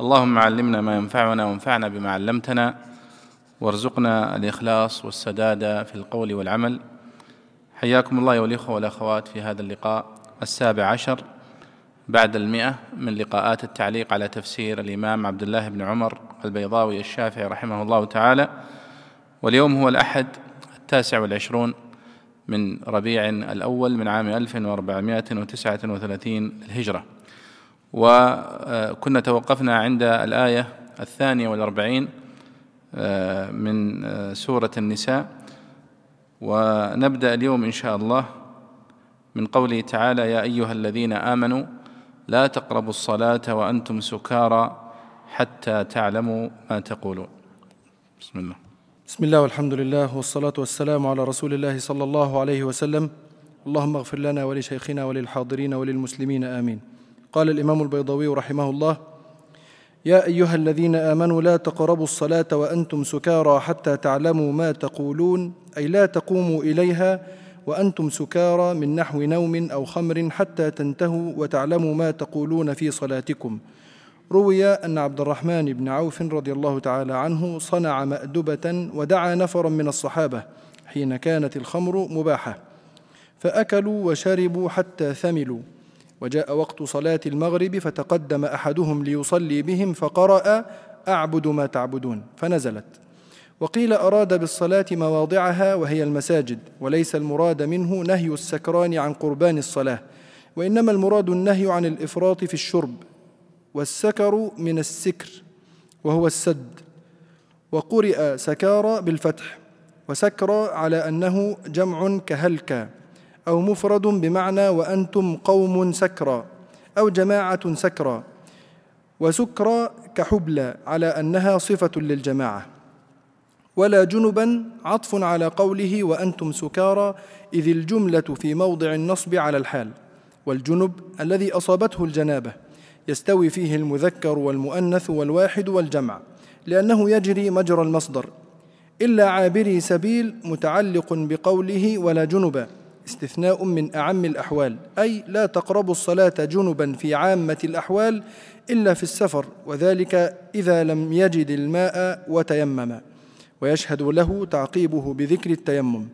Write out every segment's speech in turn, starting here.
اللهم علمنا ما ينفعنا وانفعنا بما علمتنا وارزقنا الإخلاص والسداد في القول والعمل. حياكم الله والاخوه والأخوات في هذا اللقاء السابع عشر بعد المئة من لقاءات التعليق على تفسير الإمام عبد الله بن عمر البيضاوي الشافعي رحمه الله تعالى. واليوم هو الأحد التاسع والعشرون من ربيع الأول من عام 1439 الهجرة. وكنا توقفنا عند الآية الثانية والأربعين آه، من آه، سورة النساء. ونبدأ اليوم إن شاء الله من قوله تعالى يا أيها الذين آمنوا لا تقربوا الصلاة وأنتم سكارى حتى تعلموا ما تقولون. بسم الله. بسم الله والحمد لله والصلاة والسلام على رسول الله صلى الله عليه وسلم. اللهم اغفر لنا ولشيخنا وللحاضرين وللمسلمين آمين. قال الإمام البيضاوي رحمه الله يا أيها الذين آمنوا لا تقربوا الصلاة وأنتم سكارى حتى تعلموا ما تقولون أي لا تقوموا إليها وأنتم سكارى من نحو نوم أو خمر حتى تنتهوا وتعلموا ما تقولون في صلاتكم. روي أن عبد الرحمن بن عوف رضي الله تعالى عنه صنع مأدبة ودعا نفرا من الصحابة حين كانت الخمر مباحة فأكلوا وشربوا حتى ثملوا. وجاء وقت صلاة المغرب فتقدم أحدهم ليصلي بهم فقرأ أعبد ما تعبدون فنزلت. وقيل أراد بالصلاة مواضعها وهي المساجد وليس المراد منه نهي السكران عن قربان الصلاة وإنما المراد النهي عن الإفراط في الشرب والسكر من السكر وهو السد. وقرئ سكارى بالفتح وسكرى على أنه جمع كهلكا. أو مفرد بمعنى وأنتم قوم سكرى أو جماعة سكرى وسكرى كحبلى على أنها صفة للجماعة. ولا جنبا عطف على قوله وأنتم سكارى إذ الجملة في موضع النصب على الحال. والجنب الذي أصابته الجنابة يستوي فيه المذكر والمؤنث والواحد والجمع لأنه يجري مجرى المصدر. إلا عابري سبيل متعلق بقوله ولا جنبا. استثناء من أعم الأحوال أي لا تقربوا الصلاة جنبا في عامة الأحوال إلا في السفر وذلك إذا لم يجد الماء وتيمم. ويشهد له تعقيبه بذكر التيمم.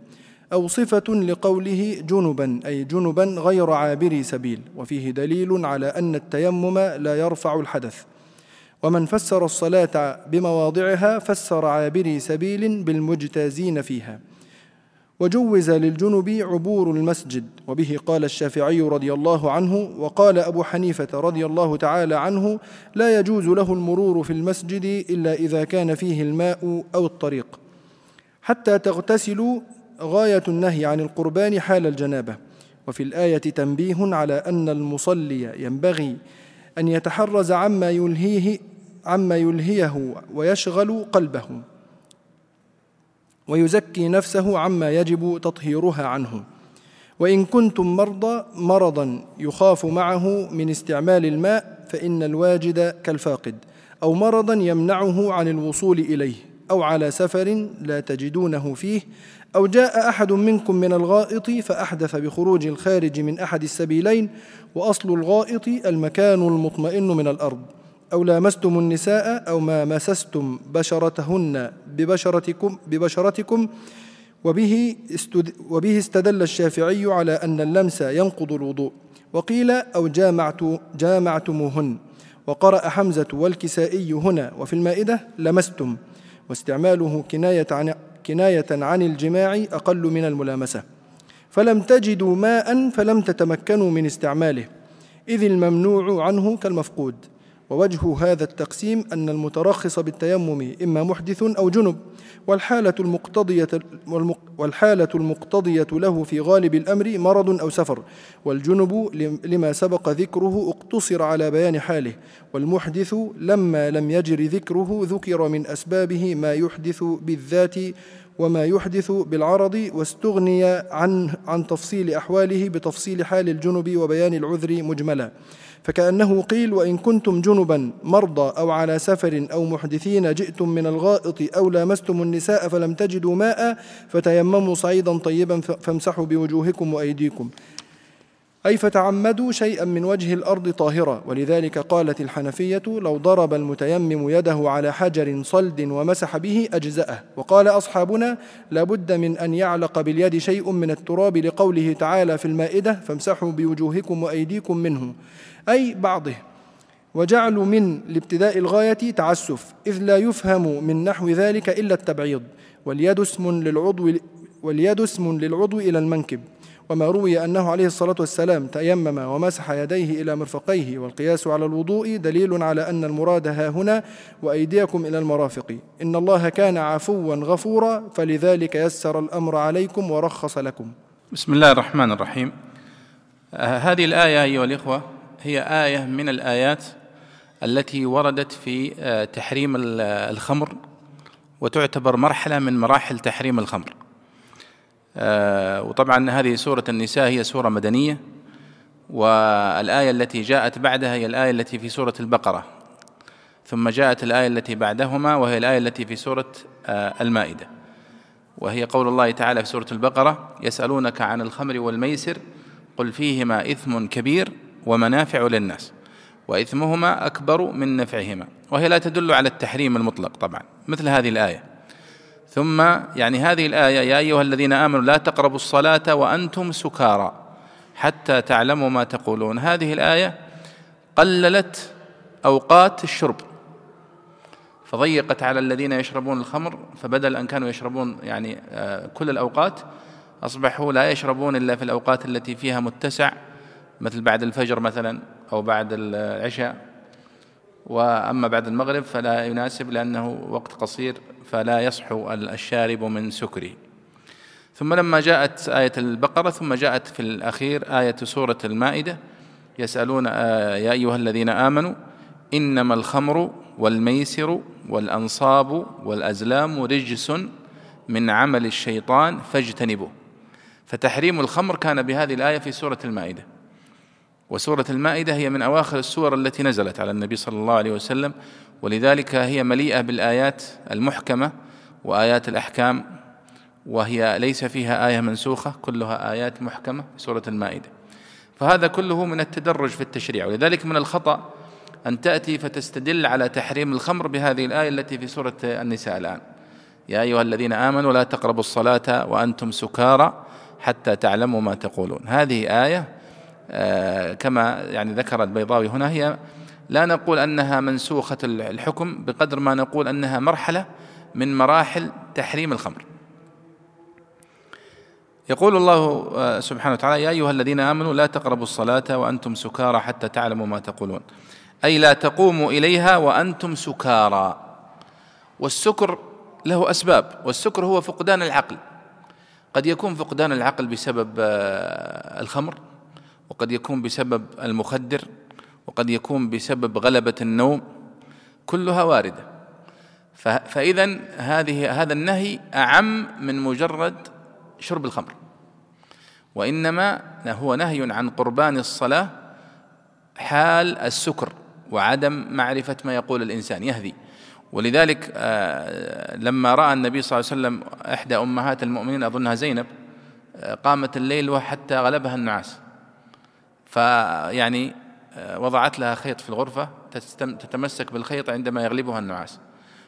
أو صفة لقوله جنبا أي جنبا غير عابري سبيل وفيه دليل على أن التيمم لا يرفع الحدث. ومن فسر الصلاة بمواضعها فسر عابري سبيل بالمجتازين فيها. وجوز للجنب عبور المسجد. وبه قال الشافعي رضي الله عنه وقال أبو حنيفة رضي الله تعالى عنه لا يجوز له المرور في المسجد إلا إذا كان فيه الماء أو الطريق. حتى تغتسلوا غاية النهي عن القربان حال الجنابة. وفي الآية تنبيه على أن المصلي ينبغي أن يتحرز عما يلهيه عما يلهيه ويشغل قلبه. ويزكي نفسه عما يجب تطهيرها عنه. وإن كنتم مرضى مرضا يخاف معه من استعمال الماء فإن الواجد كالفاقد. أو مرضا يمنعه عن الوصول إليه. أو على سفر لا تجدونه فيه. أو جاء أحد منكم من الغائط فأحدث بخروج الخارج من أحد السبيلين. وأصل الغائط المكان المطمئن من الأرض. أو لامستم النساء أو ما مسستم بشرتهن ببشرتكم ببشرتكم وبه وبه استدل الشافعي على أن اللمس ينقض الوضوء. وقيل أو جامعت جامعتموهن. وقرأ حمزة والكسائي هنا وفي المائدة لمستم. واستعماله كناية عن كناية عن الجماع أقل من الملامسة. فلم تجدوا ماء فلم تتمكنوا من استعماله. إذ الممنوع عنه كالمفقود. ووجه هذا التقسيم أن المترخص بالتيمم إما محدث أو جنب والحالة المقتضية والحالة المقتضية له في غالب الأمر مرض أو سفر والجنب لما سبق ذكره اقتصر على بيان حاله والمحدث لما لم يجر ذكره ذكر من أسبابه ما يحدث بالذات وما يحدث بالعرض واستغني عن عن تفصيل أحواله بتفصيل حال الجنب وبيان العذر مجملا. فكأنه قيل وإن كنتم جنبا مرضى أو على سفر أو محدثين جئتم من الغائط أو لامستم النساء فلم تجدوا ماء فتيمموا صعيدا طيبا فامسحوا بوجوهكم وأيديكم. أي فتعمدوا شيئا من وجه الأرض طاهرة. ولذلك قالت الحنفية لو ضرب المتيمم يده على حجر صلد ومسح به أجزأه. وقال أصحابنا لابد من أن يعلق باليد شيء من التراب لقوله تعالى في المائدة فامسحوا بوجوهكم وأيديكم منه أي بعضه. وجعلوا من لابتداء الغاية تعسف إذ لا يفهم من نحو ذلك إلا التبعيض. واليد اسم للعضو واليد اسم للعضو إلى المنكب. وما روي أنه عليه الصلاة والسلام تيمم ومسح يديه إلى مرفقيه والقياس على الوضوء دليل على أن المراد ها هنا وأيديكم إلى المرافق. إن الله كان عفوا غفورا فلذلك يسر الأمر عليكم ورخص لكم. بسم الله الرحمن الرحيم. هذه الآية أيها الإخوة هي آية من الآيات التي وردت في آه، تحريم الخمر وتعتبر مرحلة من مراحل تحريم الخمر. وطبعا هذه سورة النساء هي سورة مدنية والآية التي جاءت بعدها هي الآية التي في سورة البقرة. ثم جاءت الآية التي بعدهما وهي الآية التي في سورة آه، المائدة. وهي قول الله تعالى في سورة البقرة يسألونك عن الخمر والميسر قل فيهما إثم كبير ومنافع للناس وإثمهما أكبر من نفعهما وهي لا تدل على التحريم المطلق طبعا مثل هذه الآية. ثم يعني هذه الآية يا أيها الذين آمنوا لا تقربوا الصلاة وأنتم سكارى حتى تعلموا ما تقولون. هذه الآية قللت أوقات الشرب فضيقت على الذين يشربون الخمر فبدل أن كانوا يشربون يعني آه، كل الأوقات أصبحوا لا يشربون إلا في الأوقات التي فيها متسع مثل بعد الفجر مثلا أو بعد العشاء. وأما بعد المغرب فلا يناسب لأنه وقت قصير. فلا يصحو الشارب من سكره ثم لما جاءت آية البقرة ثم جاءت في الأخير آية سورة المائدة يسألون آه، يا أيها الذين آمنوا إنما الخمر والميسر والأنصاب والأزلام رجس من عمل الشيطان فاجتنبوه. فتحريم الخمر كان بهذه الآية في سورة المائدة. وسورة المائدة هي من أواخر السور التي نزلت على النبي صلى الله عليه وسلم ولذلك هي مليئة بالآيات المحكمة وآيات الأحكام وهي ليس فيها آية منسوخة كلها آيات محكمة في سورة المائدة. فهذا كله من التدرج في التشريع. ولذلك من الخطأ أن تأتي فتستدل على تحريم الخمر بهذه الآية التي في سورة النساء الآن. يا أيها الذين آمنوا لا تقربوا الصلاة وأنتم سكارى حتى تعلموا ما تقولون. هذه آية آه، كما يعني ذكر البيضاوي هنا هي لا نقول أنها منسوخة الحكم بقدر ما نقول أنها مرحلة من مراحل تحريم الخمر. يقول الله آه، سبحانه وتعالى يا أيها الذين آمنوا لا تقربوا الصلاة وأنتم سكارى حتى تعلموا ما تقولون. أي لا تقوموا إليها وأنتم سكارى. والسكر له أسباب والسكر هو فقدان العقل. قد يكون فقدان العقل بسبب آه، الخمر وقد يكون بسبب المخدر وقد يكون بسبب غلبة النوم كلها واردة. فإذا هذه هذا النهي أعم من مجرد شرب الخمر. وإنما هو نهي عن قربان الصلاة حال السكر وعدم معرفة ما يقول الإنسان يهدي. ولذلك آه، لما رأى النبي صلى الله عليه وسلم إحدى أمهات المؤمنين أظنها زينب آه، قامت الليل وحتى غلبها النعاس. فيعني وضعت لها خيط في الغرفة تتمسك بالخيط عندما يغلبها النعاس.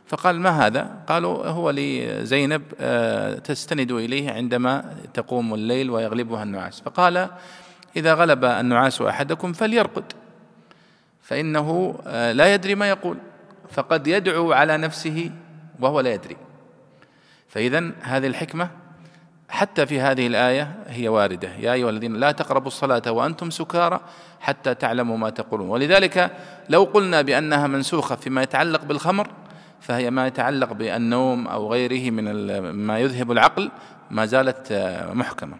فقال ما هذا؟ قالوا هو لزينب آه، تستند إليه عندما تقوم الليل ويغلبها النعاس. فقال إذا غلب النعاس أحدكم فليرقد. فإنه آه، لا يدري ما يقول. فقد يدعو على نفسه وهو لا يدري. فإذا هذه الحكمة حتى في هذه الآية هي واردة. يا أيها الذين لا تقربوا الصلاة وأنتم سكارى حتى تعلموا ما تقولون. ولذلك لو قلنا بأنها منسوخة فيما يتعلق بالخمر فهي ما يتعلق بالنوم أو غيره من ما يذهب العقل ما زالت محكمة.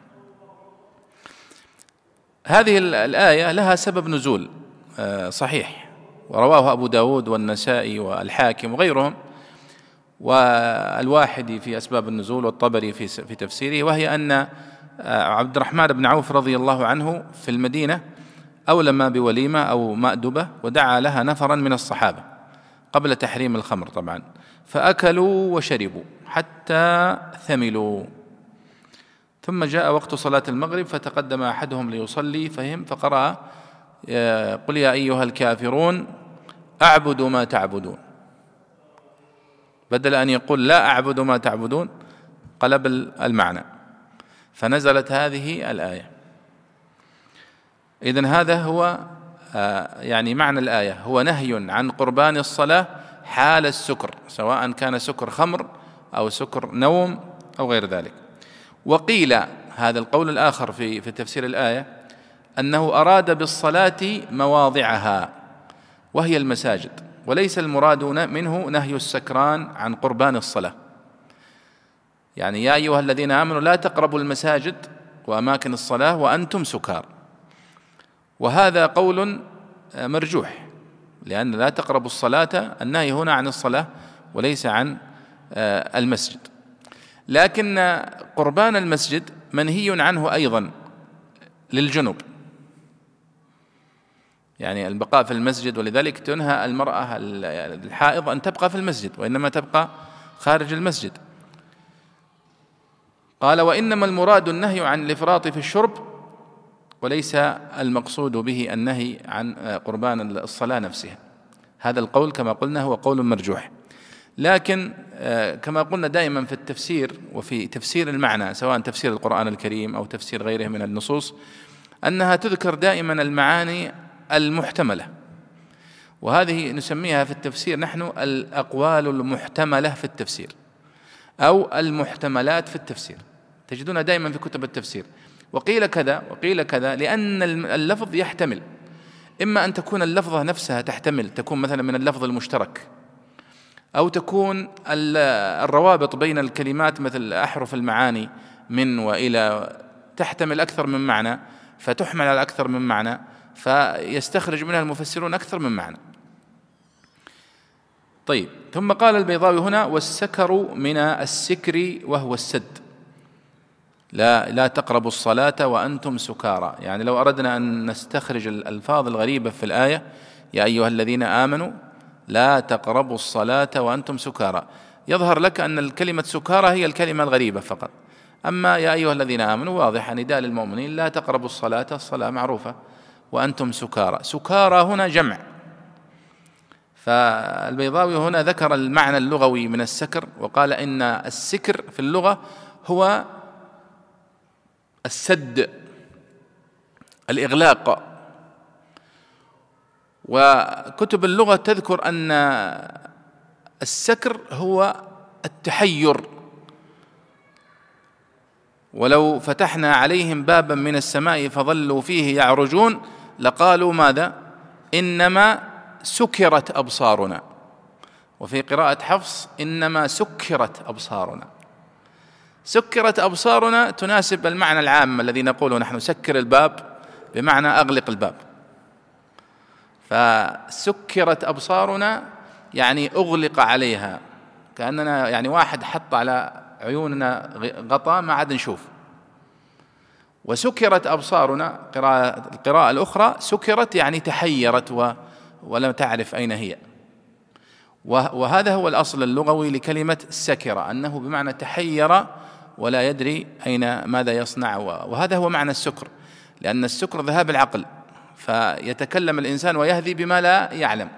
هذه الآية لها سبب نزول آه، صحيح. ورواه أبو داود والنسائي والحاكم وغيرهم. والواحدي في أسباب النزول والطبري في في تفسيره وهي أن آه، عبد الرحمن بن عوف رضي الله عنه في المدينة أولم بوليمة أو مأدبة ودعا لها نفرا من الصحابة قبل تحريم الخمر طبعا فأكلوا وشربوا حتى ثملوا. ثم جاء وقت صلاة المغرب فتقدم أحدهم ليصلي فهم فقرأ قل يا أيها الكافرون أعبد ما تعبدون. بدل أن يقول لا أعبد ما تعبدون قلب المعنى. فنزلت هذه الآية. إذن هذا هو آه، يعني معنى الآية. هو نهي عن قربان الصلاة حال السكر سواء كان سكر خمر أو سكر نوم أو غير ذلك. وقيل هذا القول الآخر في في تفسير الآية أنه أراد بالصلاة مواضعها وهي المساجد. وليس المراد منه نهي السكران عن قربان الصلاة. يعني يا أيها الذين آمنوا لا تقربوا المساجد وأماكن الصلاة وأنتم سكار. وهذا قول مرجوح لأن لا تقربوا الصلاة النهي هنا عن الصلاة وليس عن آه، المسجد. لكن قربان المسجد منهي عنه أيضا للجنب يعني البقاء في المسجد ولذلك تنهى المرأة الحائض أن تبقى في المسجد وإنما تبقى خارج المسجد. قال وإنما المراد النهي عن الإفراط في الشرب وليس المقصود به النهي عن قربان الصلاة نفسها. هذا القول كما قلنا هو قول مرجوح. لكن آه، كما قلنا دائما في التفسير وفي تفسير المعنى سواء تفسير القرآن الكريم أو تفسير غيره من النصوص أنها تذكر دائما المعاني المحتملة. وهذه نسميها في التفسير نحن الأقوال المحتملة في التفسير أو المحتملات في التفسير. تجدونها دائما في كتب التفسير. وقيل كذا وقيل كذا لأن اللفظ يحتمل. إما أن تكون اللفظة نفسها تحتمل تكون مثلا من اللفظ المشترك أو تكون الروابط بين الكلمات مثل أحرف المعاني من وإلى تحتمل أكثر من معنى فتحمل على أكثر من معنى فيستخرج منها المفسرون أكثر من معنى. طيب ثم قال البيضاوي هنا والسكر من السكر وهو السد. لا لا تقربوا الصلاة وأنتم سكارى. يعني لو أردنا أن نستخرج الألفاظ الغريبة في الآية يا أيها الذين آمنوا لا تقربوا الصلاة وأنتم سكارى. يظهر لك أن الكلمة سكارى هي الكلمة الغريبة فقط. أما يا أيها الذين آمنوا واضح نداء للمؤمنين لا تقربوا الصلاة الصلاة معروفة. وأنتم سكارى. سكارى هنا جمع. فالبيضاوي هنا ذكر المعنى اللغوي من السكر وقال إن السكر في اللغة هو السد الإغلاق. وكتب اللغة تذكر أن السكر هو التحير. ولو فتحنا عليهم بابا من السماء فظلوا فيه يعرجون لقالوا ماذا؟ إنما سكرت أبصارنا. وفي قراءة حفص إنما سكرت أبصارنا. سكرت أبصارنا تناسب المعنى العام الذي نقوله نحن سكر الباب بمعنى أغلق الباب. فسكرت أبصارنا يعني أغلق عليها كأننا يعني واحد حط على عيوننا غطاء ما عاد نشوف. وسكرت أبصارنا قراءة القراءة الأخرى سكرت يعني تحيرت و ولم تعرف أين هي. وهذا هو الأصل اللغوي لكلمة سكر أنه بمعنى تحير ولا يدري أين ماذا يصنع وهذا هو معنى السكر. لأن السكر ذهاب العقل فيتكلم الإنسان ويهذي بما لا يعلم.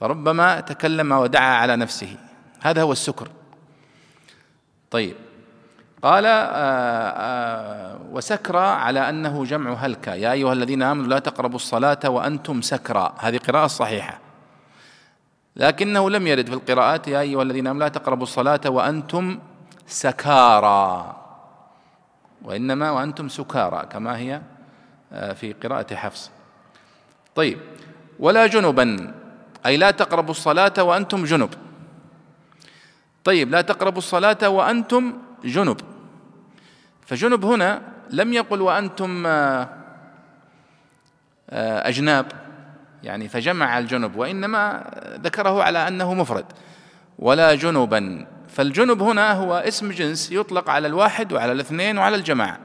فربما تكلم ودعا على نفسه. هذا هو السكر. طيب. قال آه، آه، وسكرى على أنه جمع هلكى يا أيها الذين آمنوا لا تقربوا الصلاة وأنتم سكرى. هذه قراءة صحيحة. لكنه لم يرد في القراءات يا أيها الذين آمنوا لا تقربوا الصلاة وأنتم سكارى. وإنما وأنتم سكارى كما هي آه، في قراءة حفص. طيب. ولا جنبا. أي لا تقربوا الصلاة وأنتم جنب. طيب لا تقربوا الصلاة وأنتم جنب. فجنب هنا لم يقل وأنتم آه، آه، أجناب. يعني فجمع الجنب وإنما ذكره على أنه مفرد. ولا جنبا. فالجنب هنا هو اسم جنس يطلق على الواحد وعلى الاثنين وعلى الجماعة.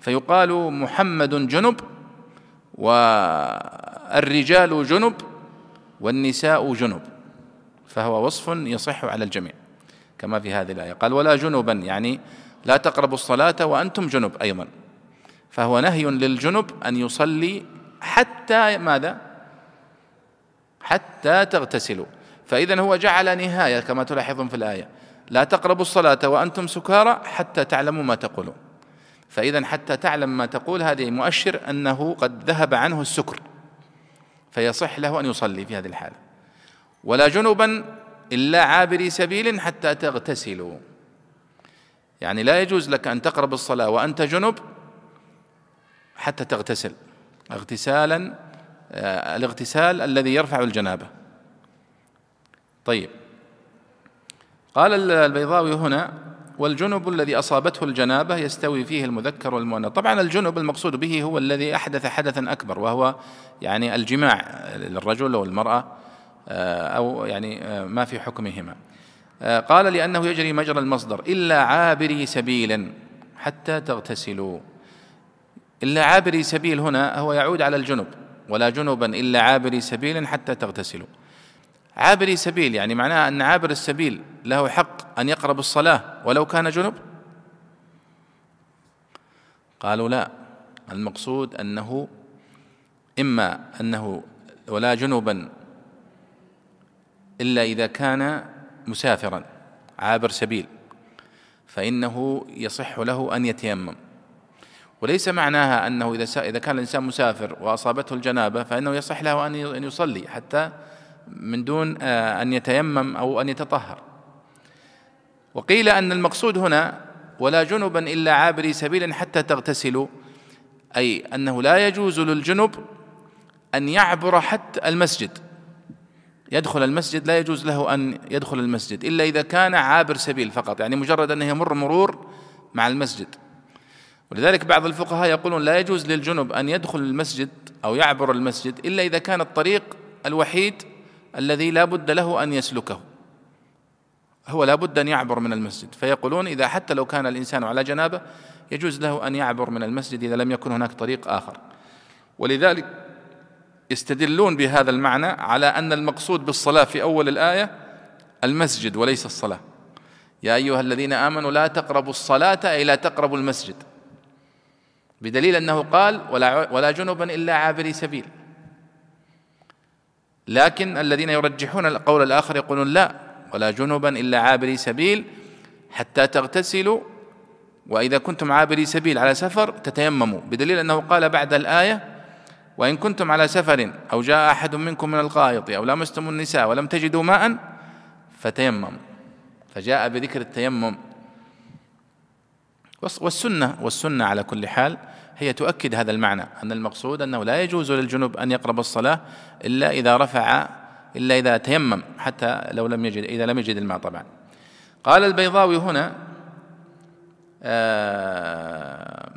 فيقال محمد جنب والرجال جنب والنساء جنب. فهو وصف يصح على الجميع. كما في هذه الآية. قال ولا جنبا يعني لا تقربوا الصلاة وأنتم جنب أيضا. فهو نهي للجنب أن يصلي حتى ماذا؟ حتى تغتسلوا. فإذا هو جعل نهاية كما تلاحظون في الآية. لا تقربوا الصلاة وأنتم سكارى حتى تعلموا ما تقولون. فإذا حتى تعلم ما تقول هذه مؤشر أنه قد ذهب عنه السكر. فيصح له أن يصلي في هذه الحالة. ولا جنبا إلا عابري سبيل حتى تغتسلوا. يعني لا يجوز لك أن تقرب الصلاة وأنت جنب حتى تغتسل. اغتسالا آه، الاغتسال الذي يرفع الجنابة. طيب. قال البيضاوي هنا والجنب الذي أصابته الجنابة يستوي فيه المذكر والمؤنث. طبعا الجنب المقصود به هو الذي أحدث حدثا أكبر وهو يعني الجماع للرجل أو المرأة أو يعني آه، ما في حكمهما. آه، قال لأنه يجري مجرى المصدر إلا عابري سبيل حتى تغتسلوا. إلا عابري سبيل هنا هو يعود على الجنب ولا جنبا إلا عابري سبيل حتى تغتسلوا. عابري سبيل يعني معناها أن عابر السبيل له حق أن يقرب الصلاة ولو كان جنب قالوا لا. المقصود أنه إما أنه ولا جنبا إلا إذا كان مسافرا عابر سبيل فإنه يصح له أن يتيمم. وليس معناها أنه إذا إذا كان الإنسان مسافر وأصابته الجنابة فإنه يصح له أن يصلي حتى من دون آه، أن يتيمم أو أن يتطهر. وقيل أن المقصود هنا ولا جنبا إلا عابري سبيل حتى تغتسلوا أي أنه لا يجوز للجنب أن يعبر حتى المسجد. يدخل المسجد لا يجوز له أن يدخل المسجد إلا إذا كان عابر سبيل فقط يعني مجرد أنه يمر مرور مع المسجد. ولذلك بعض الفقهاء يقولون لا يجوز للجنب أن يدخل المسجد أو يعبر المسجد إلا إذا كان الطريق الوحيد الذي لا بد له أن يسلكه. هو لا بد أن يعبر من المسجد. فيقولون إذا حتى لو كان الإنسان على جنابة يجوز له أن يعبر من المسجد إذا لم يكن هناك طريق آخر. ولذلك يستدلون بهذا المعنى على أن المقصود بالصلاة في أول الآية المسجد وليس الصلاة. يا أيها الذين آمنوا لا تقربوا الصلاة أي لا تقربوا المسجد. بدليل أنه قال ولا, ولا جنبا إلا عابري سبيل. لكن الذين يرجحون القول الآخر يقولون لا ولا جنبا إلا عابري سبيل حتى تغتسلوا وإذا كنتم عابري سبيل على سفر تتيمموا. بدليل أنه قال بعد الآية وإن كنتم على سفر أو جاء أحد منكم من الغائط أو لمستم النساء ولم تجدوا ماء فتيمموا. فجاء بذكر التيمم. والسنة والسنة على كل حال هي تؤكد هذا المعنى أن المقصود أنه لا يجوز للجنوب أن يقرب الصلاة إلا إذا رفع إلا إذا تيمم حتى لو لم يجد إذا لم يجد الماء طبعا. قال البيضاوي هنا آه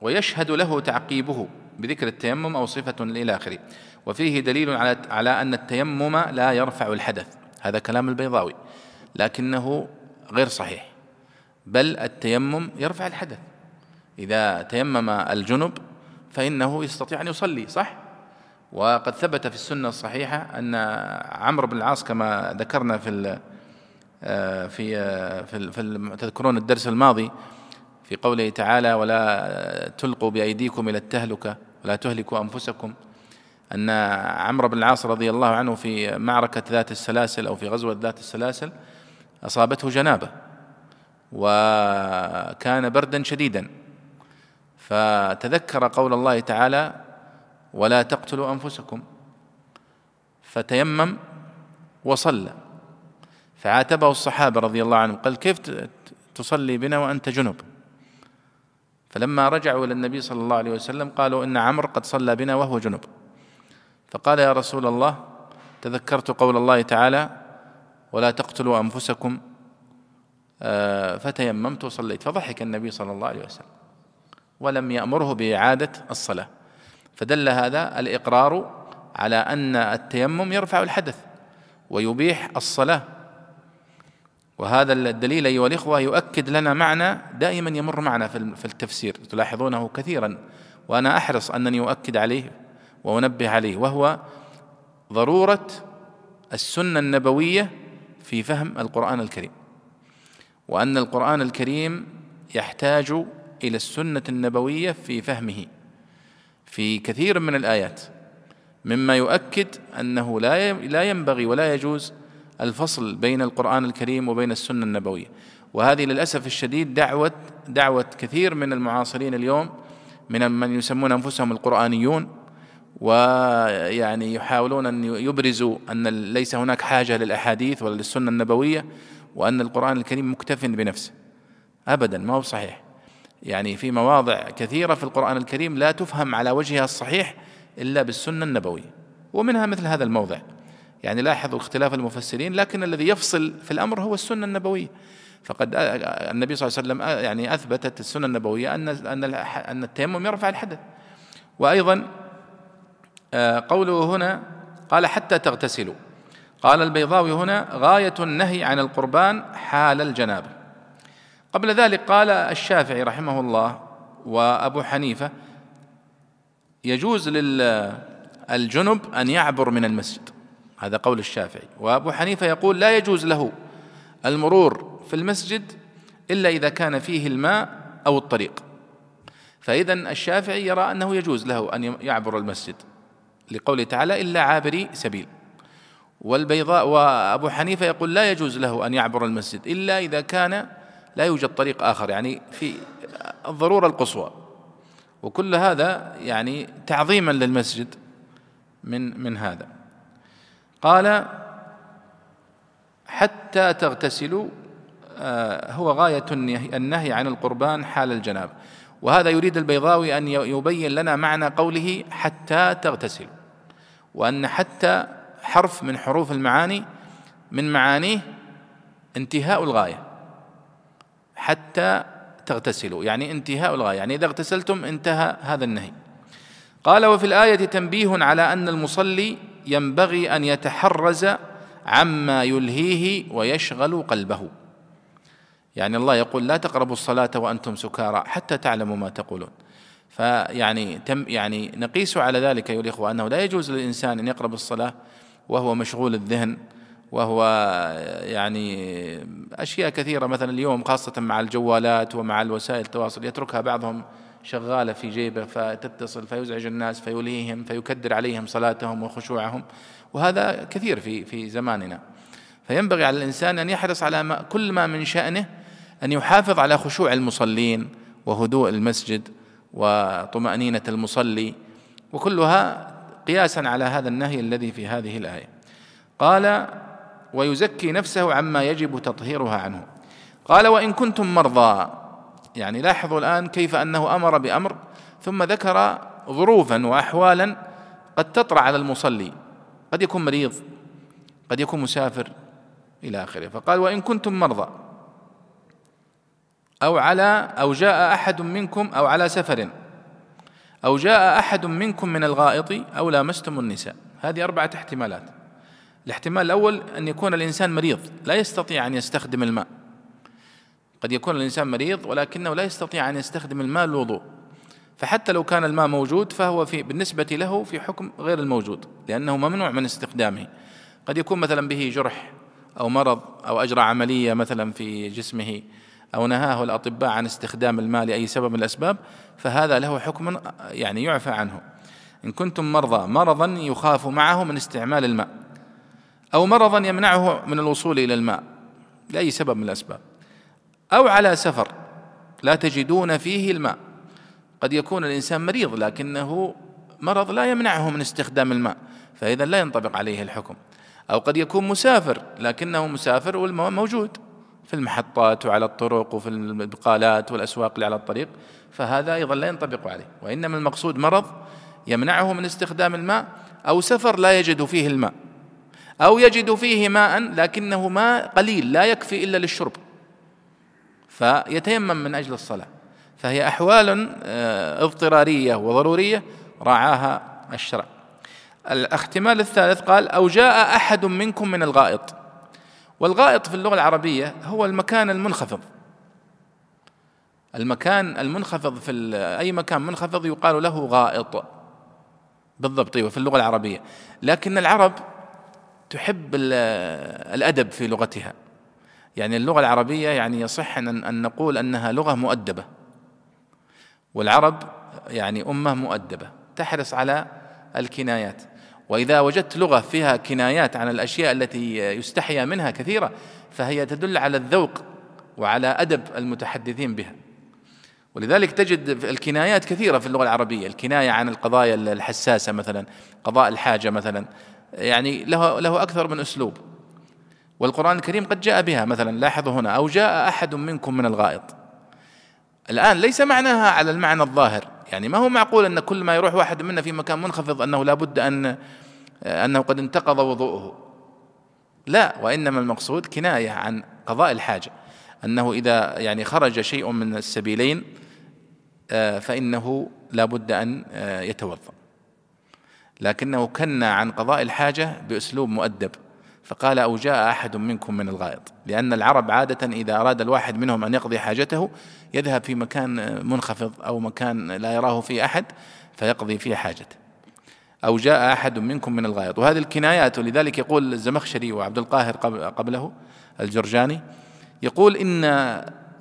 ويشهد له تعقيبه. بذكر التيمم أو صفة إلى آخره. وفيه دليل على على أن التيمم لا يرفع الحدث. هذا كلام البيضاوي. لكنه غير صحيح. بل التيمم يرفع الحدث. إذا تيمم الجنب فإنه يستطيع أن يصلي صح؟ وقد ثبت في السنة الصحيحة أن عمرو بن العاص كما ذكرنا في آه، في آه، في, في تذكرون الدرس الماضي في قوله تعالى ولا تلقوا بأيديكم إلى التهلكة ولا تهلكوا أنفسكم. أن عمرو بن العاص رضي الله عنه في معركة ذات السلاسل أو في غزوة ذات السلاسل أصابته جنابة وكان بردا شديدا. فتذكر قول الله تعالى ولا تقتلوا أنفسكم. فتيمم وصلى. فعاتبه الصحابة رضي الله عنهم قال كيف تصلي بنا وأنت جنب؟ فلما رجعوا إلى النبي صلى الله عليه وسلم قالوا إن عمرو قد صلى بنا وهو جنب. فقال يا رسول الله تذكرت قول الله تعالى ولا تقتلوا أنفسكم آه، فتيممت وصليت. فضحك النبي صلى الله عليه وسلم ولم يأمره بإعادة الصلاة. فدل هذا الإقرار على أن التيمم يرفع الحدث ويبيح الصلاة. وهذا الدليل أيها الإخوة يؤكد لنا معنى دائما يمر معنا في التفسير تلاحظونه كثيرا وأنا أحرص أنني أؤكد عليه وأنبه عليه وهو ضرورة السنة النبوية في فهم القرآن الكريم. وأن القرآن الكريم يحتاج إلى السنة النبوية في فهمه. في كثير من الآيات مما يؤكد أنه لا لا ينبغي ولا يجوز الفصل بين القرآن الكريم وبين السنة النبوية. وهذه للأسف الشديد دعوة دعوة كثير من المعاصرين اليوم من من يسمون أنفسهم القرآنيون ويعني يحاولون أن يبرزوا أن ليس هناك حاجة للأحاديث ولا للسنة النبوية وأن القرآن الكريم مكتف بنفسه. أبدا ما هو صحيح. يعني في مواضع كثيرة في القرآن الكريم لا تفهم على وجهها الصحيح إلا بالسنة النبوية. ومنها مثل هذا الموضع. يعني لاحظوا اختلاف المفسرين لكن الذي يفصل في الأمر هو السنة النبوية. فقد النبي صلى الله عليه وسلم يعني أثبتت السنة النبوية أن أن أن التيمم يرفع الحدث. وأيضا آه، قوله هنا قال حتى تغتسلوا. قال البيضاوي هنا غاية النهي عن القربان حال الجنابة. قبل ذلك قال الشافعي رحمه الله وأبو حنيفة يجوز للجنب أن يعبر من المسجد. هذا قول الشافعي. وأبو حنيفة يقول لا يجوز له المرور في المسجد إلا إذا كان فيه الماء أو الطريق. فإذا الشافعي يرى أنه يجوز له أن يعبر المسجد لقوله تعالى إلا عابري سبيل. والبيضاء وأبو حنيفة يقول لا يجوز له أن يعبر المسجد إلا إذا كان لا يوجد طريق آخر يعني في الضرورة القصوى. وكل هذا يعني تعظيما للمسجد من من هذا. قال حتى تغتسلوا آه، هو غاية النهي عن القربان حال الجناب. وهذا يريد البيضاوي أن يبين لنا معنى قوله حتى تغتسلوا وأن حتى حرف من حروف المعاني من معانيه انتهاء الغاية. حتى تغتسلوا يعني انتهاء الغاية يعني إذا اغتسلتم انتهى هذا النهي. قال وفي الآية تنبيه على أن المصلي ينبغي أن يتحرز عما يلهيه ويشغل قلبه. يعني الله يقول لا تقربوا الصلاة وأنتم سكارى حتى تعلموا ما تقولون. فيعني تم يعني نقيس على ذلك أيها الإخوة أنه لا يجوز للإنسان أن يقرب الصلاة وهو مشغول الذهن وهو يعني أشياء كثيرة مثلا اليوم خاصة مع الجوالات ومع الوسائل التواصل يتركها بعضهم شغالة في جيبه فتتصل فيزعج الناس فيلهيهم فيكدر عليهم صلاتهم وخشوعهم. وهذا كثير في في زماننا. فينبغي على الإنسان أن يحرص على ما كل ما من شأنه أن يحافظ على خشوع المصلين وهدوء المسجد وطمأنينة المصلي وكلها قياسا على هذا النهي الذي في هذه الآية. قال ويزكي نفسه عما يجب تطهيرها عنه قال وإن كنتم مرضى يعني لاحظوا الآن كيف أنه أمر بأمر ثم ذكر ظروفا وأحوالا قد تطرأ على المصلي. قد يكون مريض قد يكون مسافر إلى آخره. فقال وإن كنتم مرضى أو على أو جاء أحد منكم أو على سفر أو جاء أحد منكم من الغائط أو لامستم النساء. هذه أربعة احتمالات. الاحتمال الأول أن يكون الإنسان مريض لا يستطيع أن يستخدم الماء. قد يكون الإنسان مريض ولكنه لا يستطيع أن يستخدم الماء للوضوء. فحتى لو كان الماء موجود فهو في بالنسبة له في حكم غير الموجود لأنه ممنوع من استخدامه. قد يكون مثلا به جرح أو مرض أو أجرى عملية مثلا في جسمه أو نهاه الأطباء عن استخدام الماء لأي سبب من الأسباب فهذا له حكم يعني يعفى عنه. إن كنتم مرضى مرضا يخاف معه من استعمال الماء أو مرضا يمنعه من الوصول إلى الماء لأي سبب من الأسباب. أو على سفر لا تجدون فيه الماء. قد يكون الإنسان مريض لكنه مرض لا يمنعه من استخدام الماء فإذا لا ينطبق عليه الحكم. أو قد يكون مسافر لكنه مسافر والماء موجود في المحطات وعلى الطرق وفي البقالات والأسواق اللي على الطريق فهذا أيضا لا ينطبق عليه. وإنما المقصود مرض يمنعه من استخدام الماء أو سفر لا يجد فيه الماء. أو يجد فيه ماء لكنه ماء قليل لا يكفي إلا للشرب. فيتيمم من أجل الصلاة. فهي أحوال آه، اضطرارية وضرورية راعاها الشرع. الاحتمال الثالث قال أو جاء أحد منكم من الغائط. والغائط في اللغة العربية هو المكان المنخفض. المكان المنخفض في أي مكان منخفض يقال له غائط. بالضبط أيوة في اللغة العربية. لكن العرب تحب الأدب في لغتها. يعني اللغة العربية يعني يصح أن نقول أنها لغة مؤدبة. والعرب يعني أمة مؤدبة تحرص على الكنايات. وإذا وجدت لغة فيها كنايات عن الأشياء التي يستحيا منها كثيرة فهي تدل على الذوق وعلى أدب المتحدثين بها. ولذلك تجد الكنايات كثيرة في اللغة العربية الكناية عن القضايا الحساسة مثلا قضاء الحاجة مثلا يعني له, له أكثر من أسلوب. والقرآن الكريم قد جاء بها مثلا لاحظوا هنا أو جاء أحد منكم من الغائط. الآن ليس معناها على المعنى الظاهر. يعني ما هو معقول أن كل ما يروح واحد منا في مكان منخفض أنه لابد أن أنه قد انتقض وضوءه؟ لا وإنما المقصود كناية عن قضاء الحاجة. أنه إذا يعني خرج شيء من السبيلين آه، فإنه لابد أن آه، يتوضأ. لكنه كنى عن قضاء الحاجة بأسلوب مؤدب. فقال أو جاء أحد منكم من الغائط. لأن العرب عادة إذا أراد الواحد منهم أن يقضي حاجته يذهب في مكان منخفض أو مكان لا يراه فيه أحد فيقضي فيه حاجته. أو جاء أحد منكم من الغائط. وهذه الكنايات ولذلك يقول الزمخشري وعبد القاهر قبله الجرجاني يقول إن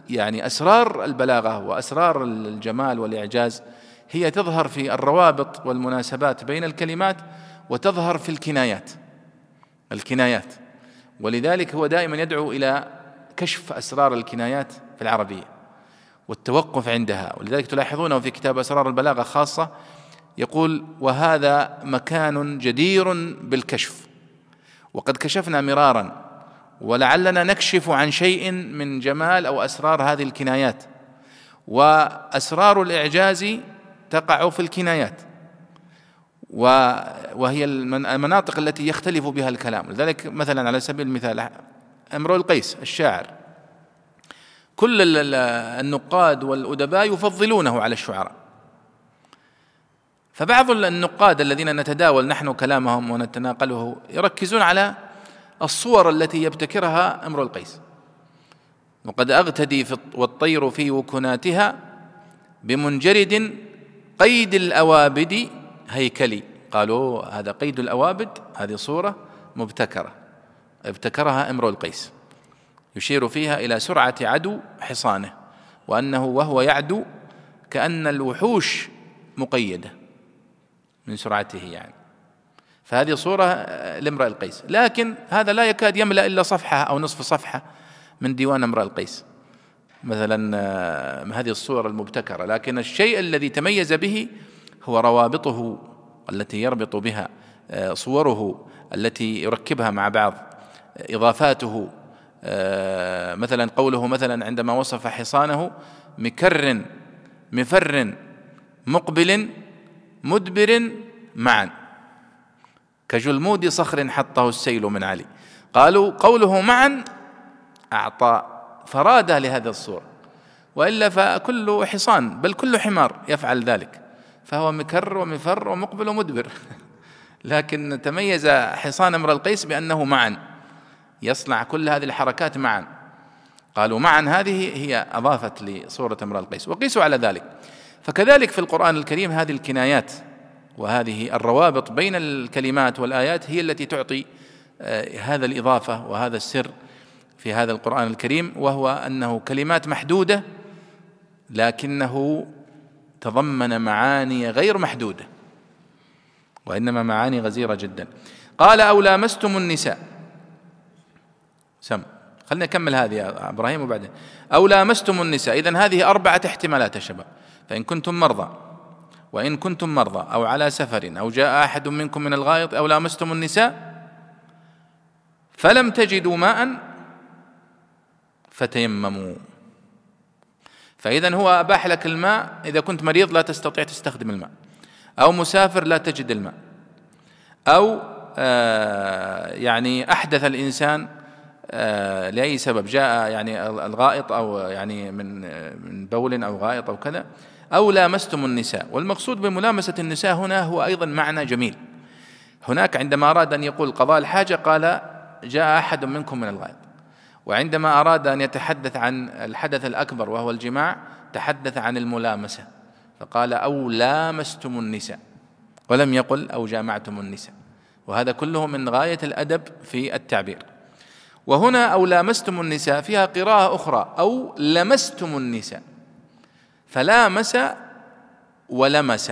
يعني أسرار البلاغة وأسرار الجمال والإعجاز هي تظهر في الروابط والمناسبات بين الكلمات وتظهر في الكنايات. الكنايات. ولذلك هو دائما يدعو إلى كشف أسرار الكنايات في العربية والتوقف عندها. ولذلك تلاحظونه في كتاب أسرار البلاغة خاصة يقول وهذا مكان جدير بالكشف. وقد كشفنا مرارا ولعلنا نكشف عن شيء من جمال أو أسرار هذه الكنايات. وأسرار الإعجاز تقع في الكنايات. وهي المناطق التي يختلف بها الكلام. لذلك مثلا على سبيل المثال امرؤ القيس الشاعر. كل النقاد والأدباء يفضلونه على الشعراء. فبعض النقاد الذين نتداول نحن كلامهم ونتناقله يركزون على الصور التي يبتكرها امرؤ القيس. وقد أغتدي في والطير في وكناتها بمنجرد قيد الأوابد هيكلي. قالوا هذا قيد الأوابد هذه صورة مبتكرة. ابتكرها إمرؤ القيس. يشير فيها إلى سرعة عدو حصانه وأنه وهو يعدو كأن الوحوش مقيدة. من سرعته يعني. فهذه صورة لامرأ القيس. لكن هذا لا يكاد يملأ إلا صفحة أو نصف صفحة من ديوان امرأ القيس. مثلا آه، هذه الصورة المبتكرة. لكن الشيء الذي تميز به هو روابطه التي يربط بها آه، صوره التي يركبها مع بعض إضافاته آه، مثلا قوله مثلا عندما وصف حصانه مكر مفر مقبل مدبر معا. كجلمود صخر حطه السيل من علي. قالوا قوله معا أعطى فراده لهذه الصورة وإلا فكل حصان بل كل حمار يفعل ذلك. فهو مكر ومفر ومقبل ومدبر. لكن تميز حصان أمر القيس بأنه معا يصنع كل هذه الحركات معا قالوا معا هذه هي أضافت لصورة امرأ القيس وقيسوا على ذلك. فكذلك في القرآن الكريم هذه الكنايات وهذه الروابط بين الكلمات والآيات هي التي تعطي آه، هذا الإضافة وهذا السر في هذا القرآن الكريم وهو أنه كلمات محدودة لكنه تضمن معاني غير محدودة وإنما معاني غزيرة جدا. قال أو لامستم النساء. سم. خلينا نكمل هذه يا إبراهيم وبعدين. أو لامستم النساء. اذا هذه أربعة احتمالات يا شباب. فإن كنتم مرضى وإن كنتم مرضى أو على سفر أو جاء أحد منكم من الغائط أو لامستم النساء فلم تجدوا ماء فتيمموا. فإذا هو أباح لك الماء إذا كنت مريض لا تستطيع تستخدم الماء. أو مسافر لا تجد الماء. أو آه يعني أحدث الإنسان آه لأي سبب جاء يعني الغائط أو يعني من من بول أو غائط أو كذا أو لامستم النساء. والمقصود بملامسة النساء هنا هو أيضا معنى جميل. هناك عندما أراد أن يقول قضاء الحاجة قال جاء أحد منكم من الغائط. وعندما أراد أن يتحدث عن الحدث الأكبر وهو الجماع تحدث عن الملامسة. فقال أو لامستم النساء. ولم يقل أو جامعتم النساء. وهذا كله من غاية الأدب في التعبير. وهنا أو لامستم النساء فيها قراءة أخرى أو لمستم النساء. فلامس ولمس.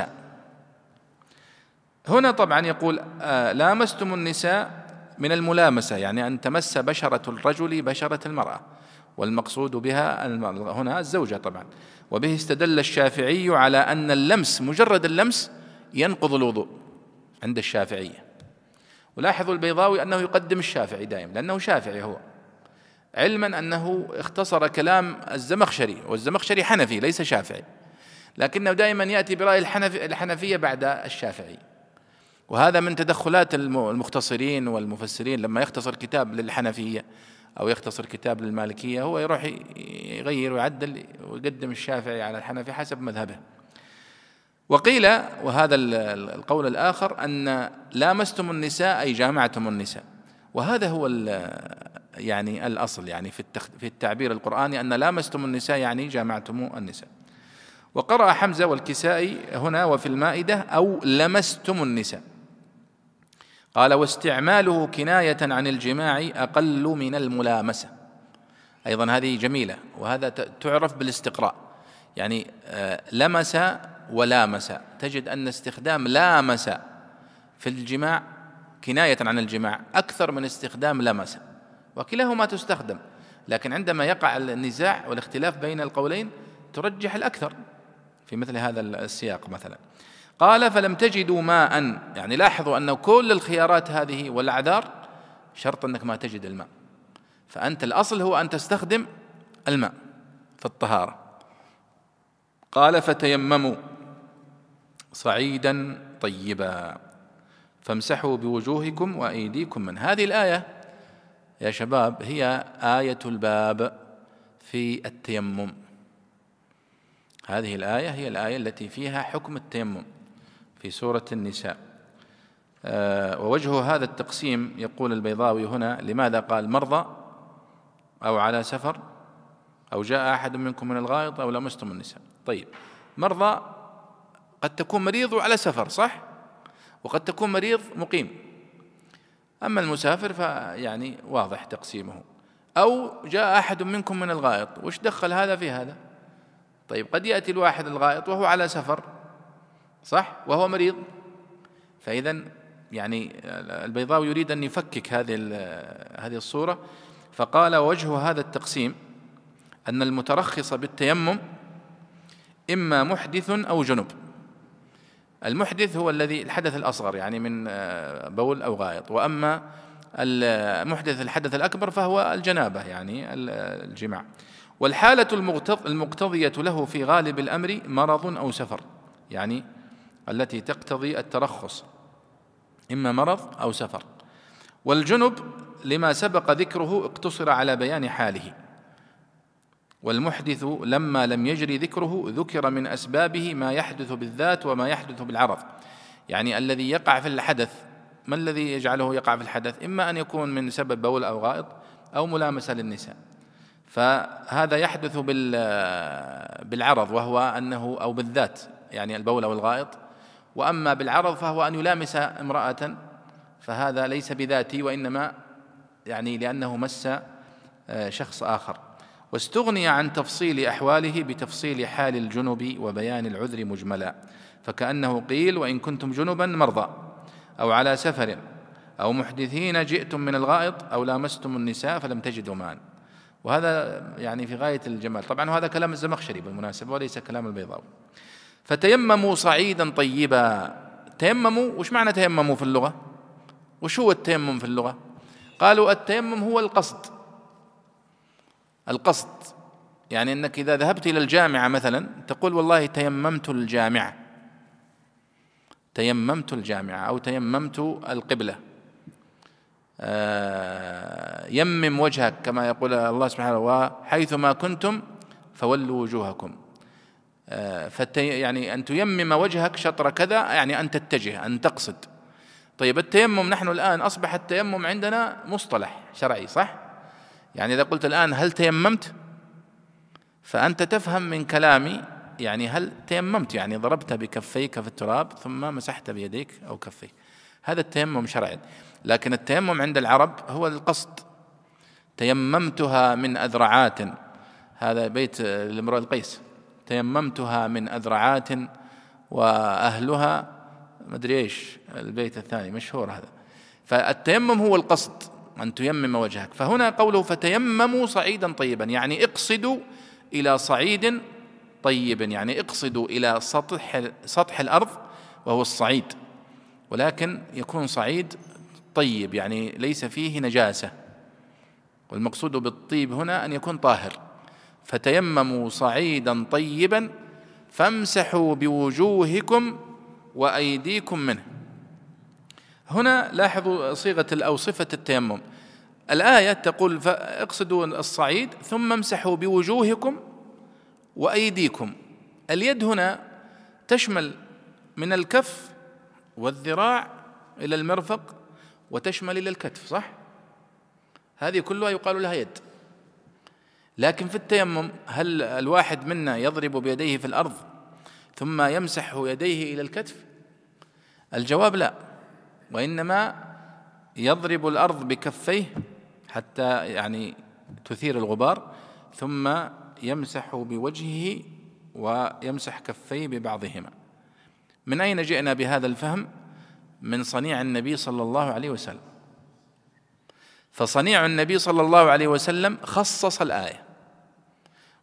هنا طبعا يقول آه لامستم النساء من الملامسة يعني أن تمس بشرة الرجل بشرة المرأة. والمقصود بها هنا الزوجة طبعا. وبه استدل الشافعي على أن اللمس مجرد اللمس ينقض الوضوء عند الشافعية ولاحظوا البيضاوي أنه يقدم الشافعي دائما لأنه شافعي هو. علما أنه اختصر كلام الزمخشري والزمخشري حنفي ليس شافعي. لكنه دائما يأتي برأي الحنفية بعد الشافعي. وهذا من تدخلات المختصرين والمفسرين لما يختصر كتاب للحنفية أو يختصر كتاب للمالكية هو يروح يغير ويعدل ويقدم الشافعي على الحنفي حسب مذهبه. وقيل وهذا القول الآخر أن لامستم النساء أي جامعتم النساء. وهذا هو يعني الأصل يعني في في التعبير القرآني أن لامستم النساء يعني جامعتم النساء. وقرأ حمزة والكسائي هنا وفي المائدة أو لمستم النساء. قال واستعماله كناية عن الجماع أقل من الملامسة. أيضا هذه جميلة وهذا تعرف بالاستقراء. يعني آه، لمس ولامس. تجد أن استخدام لامس في الجماع كناية عن الجماع أكثر من استخدام لمس وكلاهما تستخدم. لكن عندما يقع النزاع والاختلاف بين القولين ترجح الأكثر في مثل هذا السياق مثلا. قال فلم تجدوا ماء. يعني لاحظوا أن كل الخيارات هذه والأعذار شرط أنك ما تجد الماء. فأنت الأصل هو أن تستخدم الماء في الطهارة. قال فتيمموا صعيدا طيبا. فامسحوا بوجوهكم وأيديكم من هذه الآية. يا شباب هي آية الباب في التيمم. هذه الآية هي الآية التي فيها حكم التيمم. في سورة النساء. آه، ووجه هذا التقسيم يقول البيضاوي هنا لماذا قال مرضى أو على سفر أو جاء أحد منكم من الغائط أو لمستم النساء. طيب مرضى قد تكون مريض وعلى سفر صح؟ وقد تكون مريض مقيم. أما المسافر فيعني واضح تقسيمه. أو جاء أحد منكم من الغائط وش دخل هذا في هذا؟ طيب قد يأتي الواحد الغائط وهو على سفر. صح؟ وهو مريض. فإذا يعني البيضاوي يريد أن يفكك هذه هذه الصورة. فقال وجه هذا التقسيم أن المترخص بالتيمم إما محدث أو جنب. المحدث هو الذي الحدث الأصغر يعني من بول أو غائط. وأما المحدث الحدث الأكبر فهو الجنابة يعني الجماع. والحالة المقتضية له في غالب الأمر مرض أو سفر. يعني التي تقتضي الترخص إما مرض أو سفر. والجنب لما سبق ذكره اقتصر على بيان حاله. والمحدث لما لم يجري ذكره ذكر من أسبابه ما يحدث بالذات وما يحدث بالعرض. يعني الذي يقع في الحدث ما الذي يجعله يقع في الحدث؟ إما أن يكون من سبب بول أو غائط أو ملامسة للنساء. فهذا يحدث بالعرض وهو أنه أو بالذات يعني البول أو الغائط وأما بالعرض فهو أن يلامس امرأة فهذا ليس بذاتي وإنما يعني لأنه مس آه، شخص آخر. واستغني عن تفصيل أحواله بتفصيل حال الجنب وبيان العذر مجملا. فكأنه قيل وإن كنتم جنبا مرضى أو على سفر أو محدثين جئتم من الغائط أو لامستم النساء فلم تجدوا ماء. وهذا يعني في غاية الجمال. طبعا وهذا كلام الزمخشري بالمناسبة وليس كلام البيضاوي. فتيمموا صعيدا طيبا. تيمموا وش معنى تيمموا في اللغة؟ وش هو التيمم في اللغة؟ قالوا التيمم هو القصد. القصد يعني إنك إذا ذهبت إلى الجامعة مثلا تقول والله تيممت الجامعة. تيممت الجامعة أو تيممت القبلة. آه، يمم وجهك كما يقول الله سبحانه وحيثما كنتم فولوا وجوهكم. آه، فالتي يعني أن تيمم وجهك شطر كذا يعني أن تتجه أن تقصد. طيب التيمم نحن الآن أصبح التيمم عندنا مصطلح شرعي صح؟ يعني إذا قلت الآن هل تيممت؟ فأنت تفهم من كلامي يعني هل تيممت؟ يعني ضربت بكفيك في التراب ثم مسحت بيديك أو كفيك. هذا التيمم شرعي. لكن التيمم عند العرب هو القصد. تيممتها من أذرعات. هذا بيت لامرؤ القيس. تيممتها من أذرعات وأهلها مدري إيش البيت الثاني مشهور هذا. فالتيمم هو القصد أن تيمم وجهك. فهنا قوله فتيمموا صعيدا طيبا يعني اقصدوا إلى صعيد طيب يعني اقصدوا إلى سطح سطح الأرض وهو الصعيد. ولكن يكون صعيد طيب يعني ليس فيه نجاسة. والمقصود بالطيب هنا أن يكون طاهر. فتيمموا صعيدا طيبا فامسحوا بوجوهكم وأيديكم منه. هنا لاحظوا صيغة أو صفة التيمم. الآية تقول اقصدوا الصعيد ثم امسحوا بوجوهكم وأيديكم. اليد هنا تشمل من الكف والذراع إلى المرفق وتشمل إلى الكتف صح؟ هذه كلها يقال لها يد. لكن في التيمم هل الواحد منا يضرب بيديه في الأرض ثم يمسح يديه إلى الكتف؟ الجواب لا وإنما يضرب الأرض بكفيه حتى يعني تثير الغبار ثم يمسح بوجهه ويمسح كفيه ببعضهما من أين جئنا بهذا الفهم؟ من صنيع النبي صلى الله عليه وسلم فصنيع النبي صلى الله عليه وسلم خصص الآية.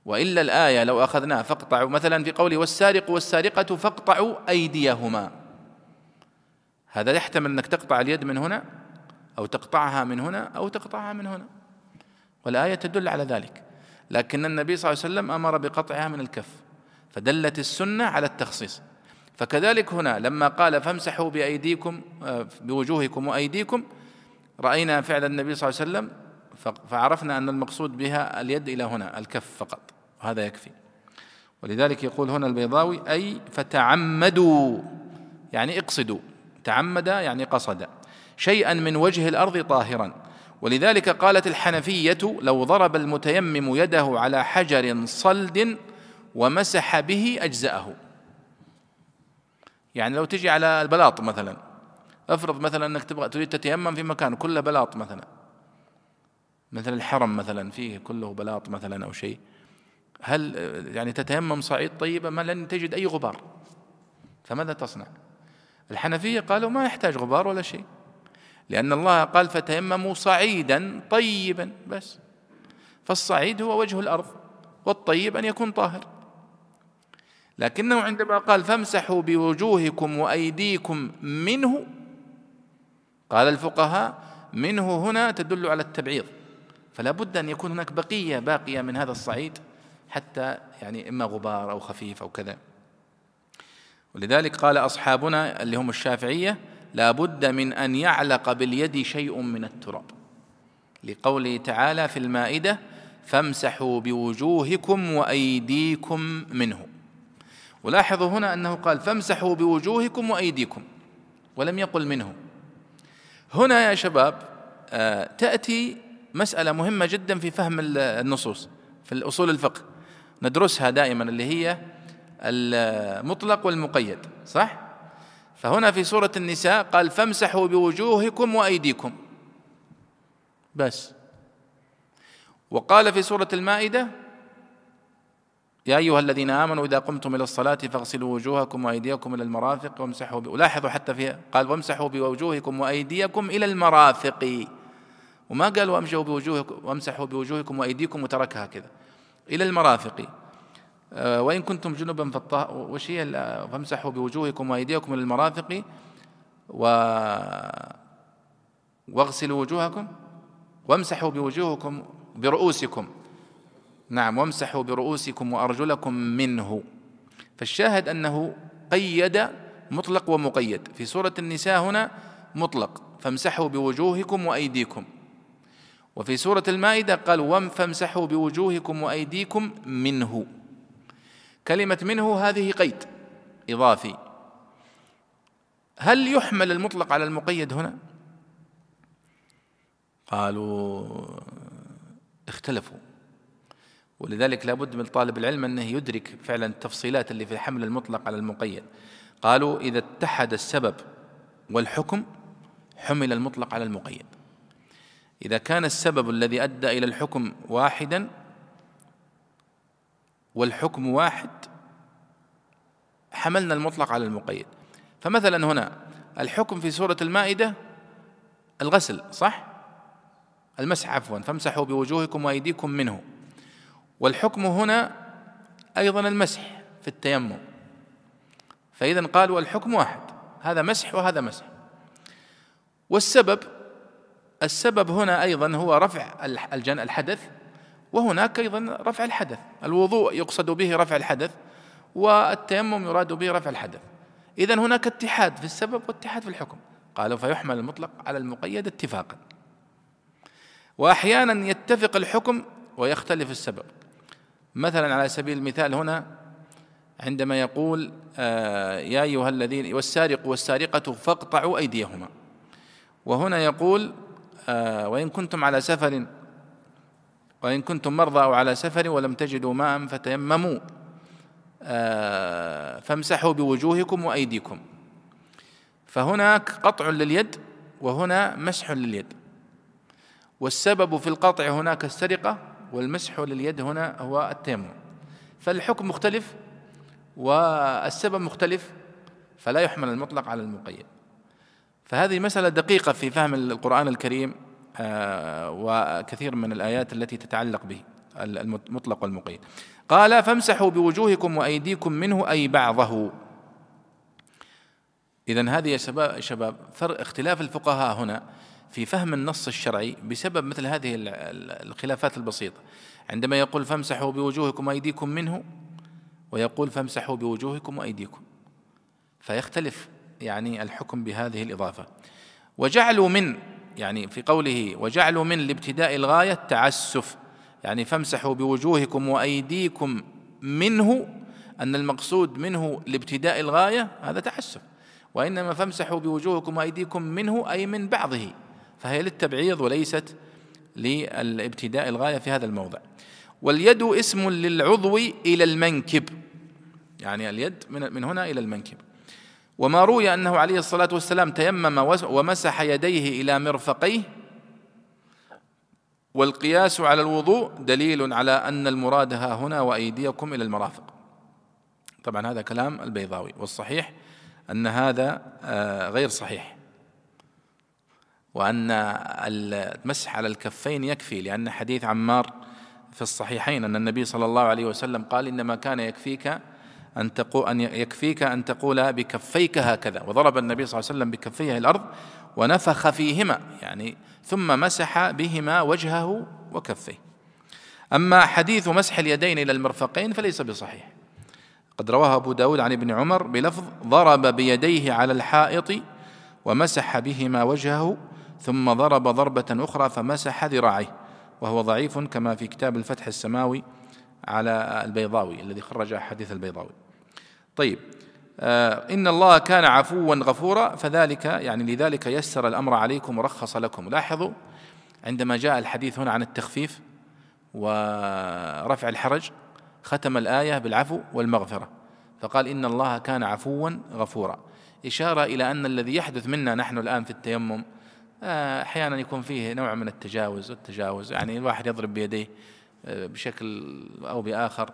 وإلا الآية لو أخذناها فاقطعوا مثلا في قوله والسارق والسارقة فاقطعوا أيديهما. هذا يحتمل أنك تقطع اليد من هنا أو تقطعها من هنا أو تقطعها من هنا. والآية تدل على ذلك. لكن النبي صلى الله عليه وسلم أمر بقطعها من الكف فدلت السنة على التخصيص. فكذلك هنا لما قال فامسحوا بأيديكم آه، بوجوهكم وأيديكم رأينا فعل النبي صلى الله عليه وسلم فعرفنا أن المقصود بها اليد إلى هنا الكف فقط وهذا يكفي. ولذلك يقول هنا البيضاوي أي فتعمدوا يعني اقصدوا تعمد يعني قصد شيئا من وجه الأرض طاهرا. ولذلك قالت الحنفية لو ضرب المتيمم يده على حجر صلد ومسح به أجزأه. يعني لو تجي على البلاط مثلا افرض مثلا انك تبغى تريد تتيمم في مكان كله بلاط مثلا. مثل الحرم مثلا فيه كله بلاط مثلا أو شيء. هل يعني تتيمم صعيد طيبة؟ ما لن تجد أي غبار. فماذا تصنع؟ الحنفية قالوا ما يحتاج غبار ولا شيء. لأن الله قال فتيمموا صعيدا طيبا بس. فالصعيد هو وجه الأرض والطيب أن يكون طاهر. لكنه عندما قال فامسحوا بوجوهكم وأيديكم منه قال الفقهاء منه هنا تدل على التبعيض فلا بد أن يكون هناك بقية باقية من هذا الصعيد حتى يعني إما غبار أو خفيف أو كذا. ولذلك قال أصحابنا اللي هم الشافعية لا بد من أن يعلق باليد شيء من التراب. لقوله تعالى في المائدة فامسحوا بوجوهكم وأيديكم منه ولاحظوا هنا أنه قال فامسحوا بوجوهكم وأيديكم ولم يقل منه. هنا يا شباب آه، تأتي مسألة مهمة جدا في فهم النصوص في الأصول الفقه. ندرسها دائما اللي هي المطلق والمقيد صح؟ فهنا في سورة النساء قال فامسحوا بوجوهكم وأيديكم. بس. وقال في سورة المائدة يا أيها الذين آمنوا إذا قمتم إلى الصلاة فاغسلوا وجوهكم وأيديكم إلى المرافق وامسحوا ولاحظوا حتى في قال وامسحوا بوجوهكم وأيديكم إلى المرافق. وما قال وامسحوا بوجوهكم وامسحوا بوجوهكم وأيديكم وتركها كذا. إلى المرافق. آه، وإن كنتم جنبا فالطه وش هي فامسحوا بوجوهكم وأيديكم إلى المرافق و واغسلوا وجوهكم. وامسحوا بوجوهكم برؤوسكم. نعم وامسحوا برؤوسكم وأرجلكم منه. فالشاهد أنه قيد مطلق ومقيد. في سورة النساء هنا مطلق. فامسحوا بوجوهكم وأيديكم. وفي سورة المائدة قال فامسحوا بوجوهكم وأيديكم منه. كلمة منه هذه قيد إضافي. هل يحمل المطلق على المقيد هنا؟ قالوا اختلفوا. ولذلك لابد من طالب العلم أنه يدرك فعلا التفصيلات اللي في حمل المطلق على المقيد. قالوا إذا اتحد السبب والحكم حمل المطلق على المقيد. إذا كان السبب الذي أدى إلى الحكم واحدا والحكم واحد حملنا المطلق على المقيد. فمثلا هنا الحكم في سورة المائدة الغسل صح؟ المسح عفوا فامسحوا بوجوهكم وأيديكم منه. والحكم هنا أيضا المسح في التيمم. فإذا قالوا الحكم واحد هذا مسح وهذا مسح. والسبب السبب هنا أيضا هو رفع الحدث وهناك أيضا رفع الحدث. الوضوء يقصد به رفع الحدث والتيمم يراد به رفع الحدث. إذا هناك اتحاد في السبب واتحاد في الحكم. قالوا فيحمل المطلق على المقيد اتفاقا. وأحيانا يتفق الحكم ويختلف السبب. مثلا على سبيل المثال هنا عندما يقول آه يا أيها الذين والسارق والسارقة فاقطعوا أيديهما. وهنا يقول آه وإن كنتم على سفر وإن كنتم مرضى أو على سفر ولم تجدوا ماء فتيمموا آه، فامسحوا بوجوهكم وأيديكم. فهناك قطع لليد وهنا مسح لليد. والسبب في القطع هناك السرقة والمسح لليد هنا هو التيمم فالحكم مختلف والسبب مختلف فلا يحمل المطلق على المقيد. فهذه مسألة دقيقة في فهم القرآن الكريم آه، وكثير من الآيات التي تتعلق به المطلق والمقيد. قال فامسحوا بوجوهكم وأيديكم منه أي بعضه. إذا هذه يا شباب شباب اختلاف الفقهاء هنا. في فهم النص الشرعي بسبب مثل هذه الخلافات البسيطة. عندما يقول فامسحوا بوجوهكم وأيديكم منه ويقول فامسحوا بوجوهكم وأيديكم فيختلف يعني الحكم بهذه الإضافة. وجعلوا من يعني في قوله وجعلوا من لابتداء الغاية تعسف يعني فامسحوا بوجوهكم وأيديكم منه أن المقصود منه لابتداء الغاية هذا تعسف. وإنما فامسحوا بوجوهكم وأيديكم منه أي من بعضه. فهي للتبعيض وليست للابتداء الغاية في هذا الموضع. واليد اسم للعضو إلى المنكب. يعني اليد من هنا إلى المنكب. وما روي أنه عليه الصلاة والسلام تيمم ومسح يديه إلى مرفقيه. والقياس على الوضوء دليل على أن المراد ها هنا وأيديكم إلى المرافق. طبعا هذا كلام البيضاوي. والصحيح أن هذا آه، غير صحيح. وأن المسح على الكفين يكفي لأن حديث عمار في الصحيحين أن النبي صلى الله عليه وسلم قال إنما كان يكفيك أن تقول أن يكفيك أن تقول بكفيك هكذا وضرب النبي صلى الله عليه وسلم بكفيه الأرض ونفخ فيهما يعني ثم مسح بهما وجهه وكفيه. أما حديث مسح اليدين إلى المرفقين فليس بصحيح. قد رواه أبو داود عن ابن عمر بلفظ ضرب بيديه على الحائط ومسح بهما وجهه ثم ضرب ضربة أخرى فمسح ذراعيه وهو ضعيف كما في كتاب الفتح السماوي على البيضاوي الذي خرج حديث البيضاوي. طيب آه، إن الله كان عفوا غفورا فذلك يعني لذلك يسر الأمر عليكم ورخص لكم. لاحظوا عندما جاء الحديث هنا عن التخفيف ورفع الحرج ختم الآية بالعفو والمغفرة فقال إن الله كان عفوا غفورا. إشارة إلى أن الذي يحدث منا نحن الآن في التيمم آه، أحيانا يكون فيه نوع من التجاوز والتجاوز. يعني الواحد يضرب بيديه آه، بشكل أو بآخر.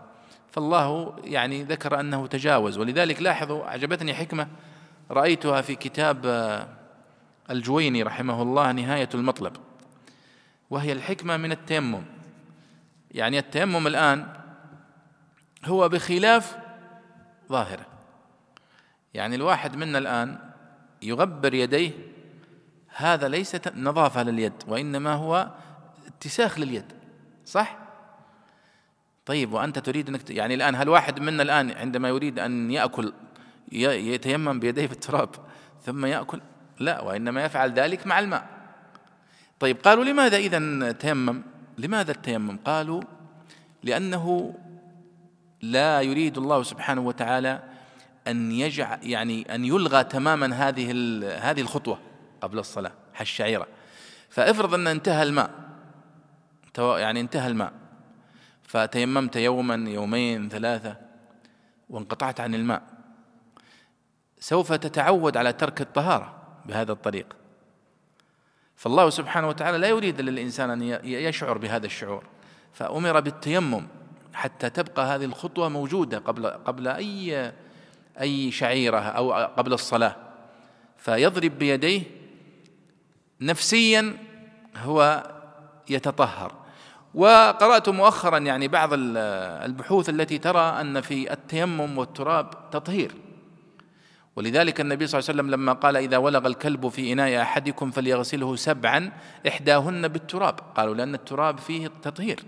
فالله يعني ذكر أنه تجاوز. ولذلك لاحظوا أعجبتني حكمة رأيتها في كتاب آه، الجويني رحمه الله نهاية المطلب. وهي الحكمة من التيمم. يعني التيمم الآن هو بخلاف ظاهرة. يعني الواحد منا الآن يغبر يديه هذا ليس نظافة لليد وإنما هو اتساخ لليد صح؟ طيب وأنت تريد أنك يعني الآن هل واحد منا الآن عندما يريد أن يأكل يتيمم بيديه في التراب ثم يأكل؟ لا وإنما يفعل ذلك مع الماء. طيب قالوا لماذا إذا تيمم؟ لماذا التيمم قالوا لأنه لا يريد الله سبحانه وتعالى أن يجعل يعني أن يلغى تماما هذه هذه الخطوة. قبل الصلاة الشعيرة فافرض أن انتهى الماء. يعني انتهى الماء. فتيممت يوما يومين ثلاثة وانقطعت عن الماء. سوف تتعود على ترك الطهارة بهذا الطريق. فالله سبحانه وتعالى لا يريد للإنسان أن يشعر بهذا الشعور. فأمر بالتيمم حتى تبقى هذه الخطوة موجودة قبل قبل أي أي شعيرة أو قبل الصلاة. فيضرب بيديه نفسيا هو يتطهر. وقرأت مؤخرا يعني بعض البحوث التي ترى أن في التيمم والتراب تطهير. ولذلك النبي صلى الله عليه وسلم لما قال إذا ولغ الكلب في إناء أحدكم فليغسله سبعا إحداهن بالتراب. قالوا لأن التراب فيه تطهير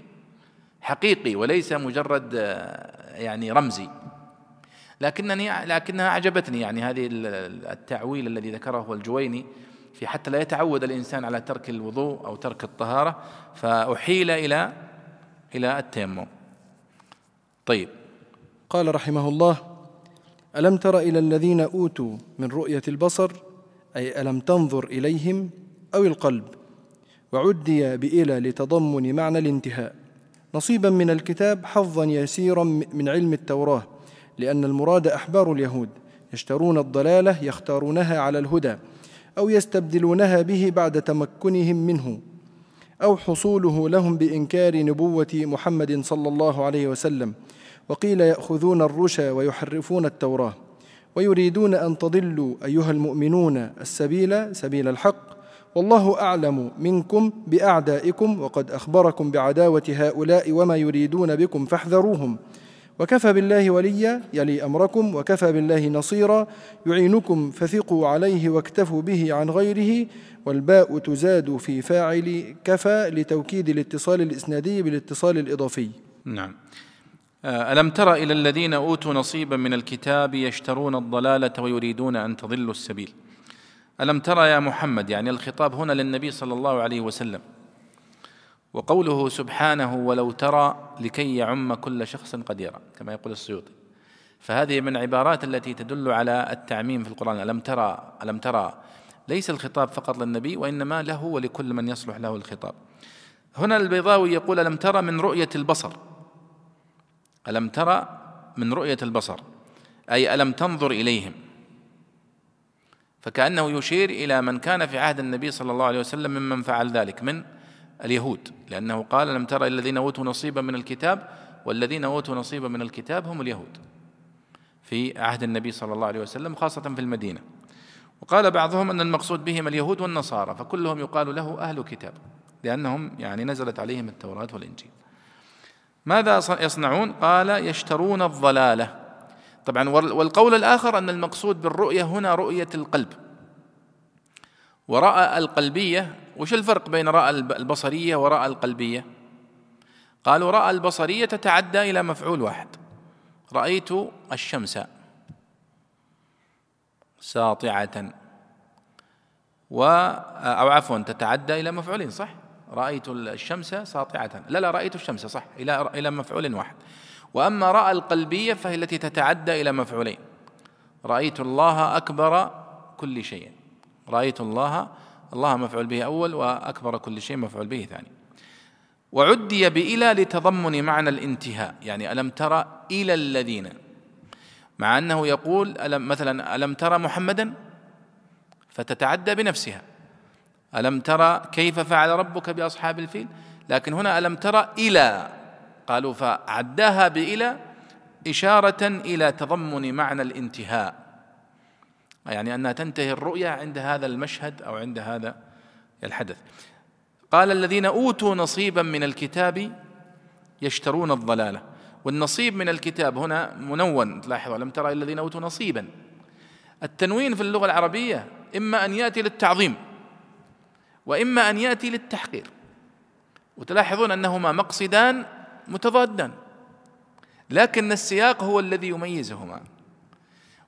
حقيقي وليس مجرد يعني رمزي. لكنني لكنها أعجبتني يعني هذه التعويل الذي ذكره الجويني في حتى لا يتعود الإنسان على ترك الوضوء أو ترك الطهارة فأحيل إلى إلى التيمم. طيب. قال رحمه الله ألم تر إلى الذين أوتوا من رؤية البصر؟ أي ألم تنظر إليهم أو القلب؟ وعدي بإلى لتضمن معنى الانتهاء. نصيبا من الكتاب حظا يسيرا من علم التوراة لأن المراد أحبار اليهود يشترون الضلالة يختارونها على الهدى. أو يستبدلونها به بعد تمكنهم منه أو حصوله لهم بإنكار نبوة محمد صلى الله عليه وسلم وقيل يأخذون الرشا ويحرفون التوراة ويريدون أن تضلوا أيها المؤمنون السبيل سبيل الحق والله أعلم منكم بأعدائكم وقد أخبركم بعداوة هؤلاء وما يريدون بكم فاحذروهم. وكفى بالله وليا يلي أمركم وكفى بالله نصيرا يعينكم فثقوا عليه واكتفوا به عن غيره والباء تزاد في فاعل كفى لتوكيد الاتصال الإسنادي بالاتصال الإضافي. نعم. آه، ألم تر إلى الذين أوتوا نصيبا من الكتاب يشترون الضلالة ويريدون أن تضلوا السبيل؟ ألم ترى يا محمد يعني الخطاب هنا للنبي صلى الله عليه وسلم وقوله سبحانه ولو ترى لكي يعم كل شخص قد يرى كما يقول السيوطي. فهذه من العبارات التي تدل على التعميم في القرآن. ألم ترى ألم ترى. ليس الخطاب فقط للنبي وإنما له ولكل من يصلح له الخطاب. هنا البيضاوي يقول ألم ترى من رؤية البصر؟ ألم ترى من رؤية البصر؟ أي ألم تنظر إليهم؟ فكأنه يشير إلى من كان في عهد النبي صلى الله عليه وسلم ممن فعل ذلك. من؟ اليهود لأنه قال لم ترى الذين أوتوا نصيبا من الكتاب؟ والذين أوتوا نصيبا من الكتاب هم اليهود. في عهد النبي صلى الله عليه وسلم خاصة في المدينة. وقال بعضهم أن المقصود بهم اليهود والنصارى فكلهم يقال له أهل كتاب لأنهم يعني نزلت عليهم التوراة والإنجيل. ماذا يصنعون؟ قال يشترون الضلالة. طبعا والقول الآخر أن المقصود بالرؤية هنا رؤية القلب. ورأى القلبية وش الفرق بين رأى البصرية ورأى القلبية؟ قالوا رأى البصرية تتعدى إلى مفعول واحد. رأيت الشمس ساطعة و أو عفوا تتعدى إلى مفعولين صح؟ رأيت الشمس ساطعة. لا لا رأيت الشمس صح إلى إلى مفعول واحد. وأما راى القلبية فهي التي تتعدى إلى مفعولين. رأيت الله أكبر كل شيء. رأيت الله الله مفعول به أول وأكبر كل شيء مفعول به ثاني. وعدي بإلى لتضمن معنى الانتهاء يعني ألم ترى إلى الذين؟ مع أنه يقول ألم مثلا ألم ترى محمدا؟ فتتعدى بنفسها. ألم ترى كيف فعل ربك بأصحاب الفيل؟ لكن هنا ألم ترى إلى قالوا فعداها بإلى إشارة إلى تضمن معنى الانتهاء. يعني أنها تنتهي الرؤيا عند هذا المشهد أو عند هذا الحدث. قال الذين أوتوا نصيبا من الكتاب يشترون الضلالة. والنصيب من الكتاب هنا منون. تلاحظ لم ترى الذين أوتوا نصيبا. التنوين في اللغة العربية إما أن يأتي للتعظيم وإما أن يأتي للتحقير. وتلاحظون أنهما مقصدان متضادان. لكن السياق هو الذي يميزهما.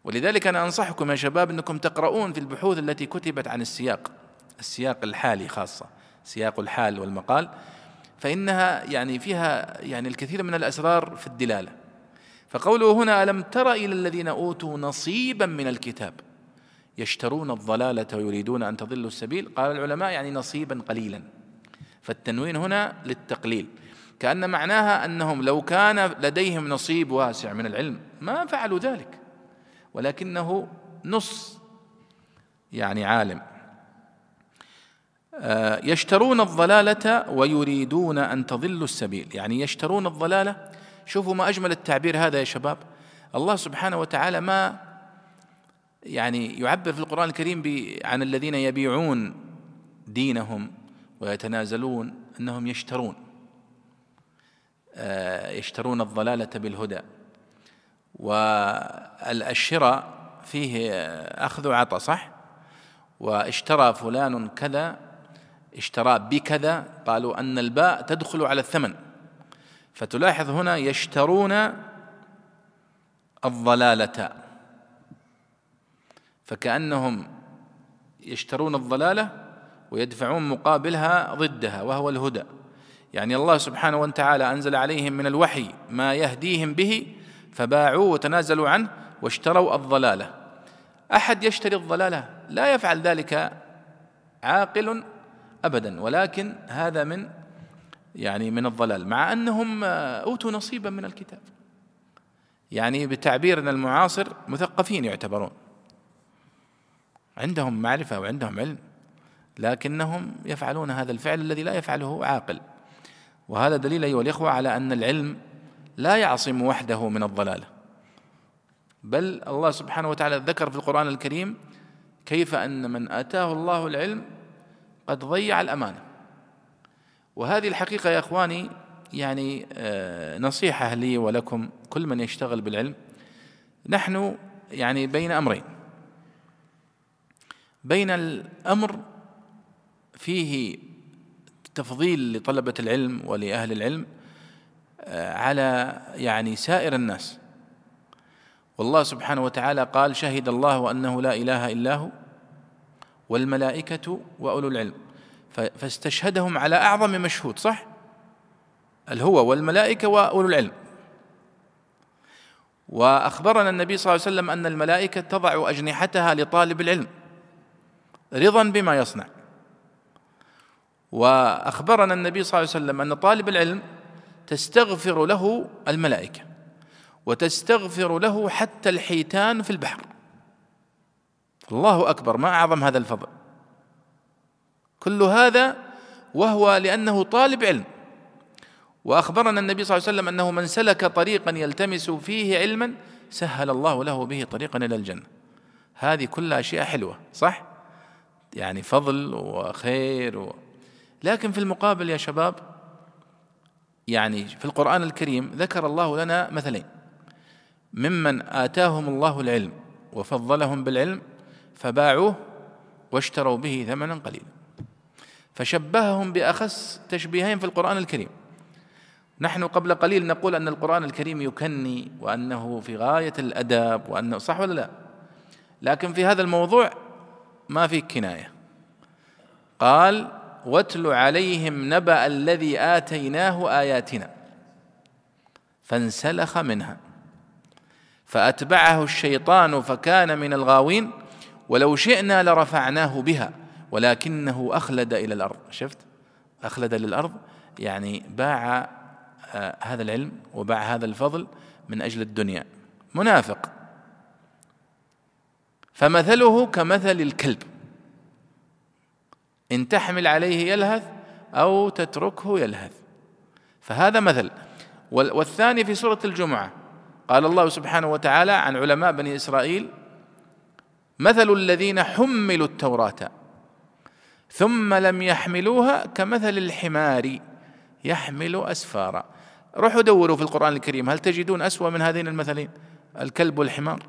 ولذلك أنا أنصحكم يا شباب أنكم تقرؤون في البحوث التي كتبت عن السياق السياق الحالي خاصة سياق الحال والمقال فإنها يعني فيها يعني الكثير من الأسرار في الدلالة. فقوله هنا ألم تر إلى الذين أوتوا نصيبا من الكتاب؟ يشترون الضلالة ويريدون أن تضلوا السبيل؟ قال العلماء يعني نصيبا قليلا. فالتنوين هنا للتقليل. كأن معناها أنهم لو كان لديهم نصيب واسع من العلم ما فعلوا ذلك. ولكنه نص يعني عالم. آه، يشترون الضلالة ويريدون أن تضلوا السبيل. يعني يشترون الضلالة. شوفوا ما أجمل التعبير هذا يا شباب. الله سبحانه وتعالى ما يعني يعبر في القرآن الكريم عن الذين يبيعون دينهم ويتنازلون أنهم يشترون. آه، يشترون الضلالة بالهدى. والشراء فيه أخذ وعطى صح؟ واشترى فلان كذا اشترى بكذا قالوا أن الباء تدخل على الثمن. فتلاحظ هنا يشترون الضلالة. فكأنهم يشترون الضلالة ويدفعون مقابلها ضدها وهو الهدى. يعني الله سبحانه وتعالى أنزل عليهم من الوحي ما يهديهم به فباعوه وتنازلوا عنه واشتروا الضلالة. أحد يشتري الضلالة؟ لا يفعل ذلك عاقل ابدا ولكن هذا من يعني من الضلال مع أنهم أوتوا نصيبا من الكتاب. يعني بتعبيرنا المعاصر مثقفين يعتبرون. عندهم معرفة وعندهم علم لكنهم يفعلون هذا الفعل الذي لا يفعله عاقل. وهذا دليل أيها الإخوة على أن العلم لا يعصم وحده من الضلاله بل الله سبحانه وتعالى ذكر في القرآن الكريم كيف أن من آتاه الله العلم قد ضيع الامانه وهذه الحقيقة يا إخواني يعني آه، نصيحة لي ولكم كل من يشتغل بالعلم. نحن يعني بين أمرين. بين الأمر فيه تفضيل لطلبة العلم ولأهل العلم على يعني سائر الناس. والله سبحانه وتعالى قال شهد الله أنه لا إله إلا هو والملائكة وأولو العلم. فاستشهدهم على أعظم مشهود صح؟ الهو والملائكة وأولو العلم. وأخبرنا النبي صلى الله عليه وسلم أن الملائكة تضع أجنحتها لطالب العلم رضا بما يصنع. وأخبرنا النبي صلى الله عليه وسلم أن طالب العلم تستغفر له الملائكة وتستغفر له حتى الحيتان في البحر. الله أكبر ما أعظم هذا الفضل. كل هذا وهو لأنه طالب علم. وأخبرنا النبي صلى الله عليه وسلم أنه من سلك طريقا يلتمس فيه علما سهل الله له به طريقا إلى الجنة. هذه كلها أشياء حلوة صح؟ يعني فضل وخير و... لكن في المقابل يا شباب يعني في القرآن الكريم ذكر الله لنا مثلين. ممن آتاهم الله العلم وفضلهم بالعلم فباعوه واشتروا به ثمنا قليلا. فشبههم بأخس تشبيهين في القرآن الكريم. نحن قبل قليل نقول أن القرآن الكريم يكني وأنه في غاية الأدب وأنه صح ولا لا؟ لكن في هذا الموضوع ما في كناية. قال واتل عليهم نبأ الذي آتيناه آياتنا فانسلخ منها. فأتبعه الشيطان فكان من الغاوين ولو شئنا لرفعناه بها ولكنه أخلد إلى الأرض. شفت؟ أخلد للأرض يعني باع آه هذا العلم وباع هذا الفضل من أجل الدنيا. منافق. فمثله كمثل الكلب. إن تحمل عليه يلهث أو تتركه يلهث. فهذا مثل. والثاني في سورة الجمعة. قال الله سبحانه وتعالى عن علماء بني إسرائيل مثل الذين حملوا التوراة ثم لم يحملوها كمثل الحمار يحمل أسفارا. روحوا دوروا في القرآن الكريم. هل تجدون أسوأ من هذين المثلين؟ الكلب والحمار.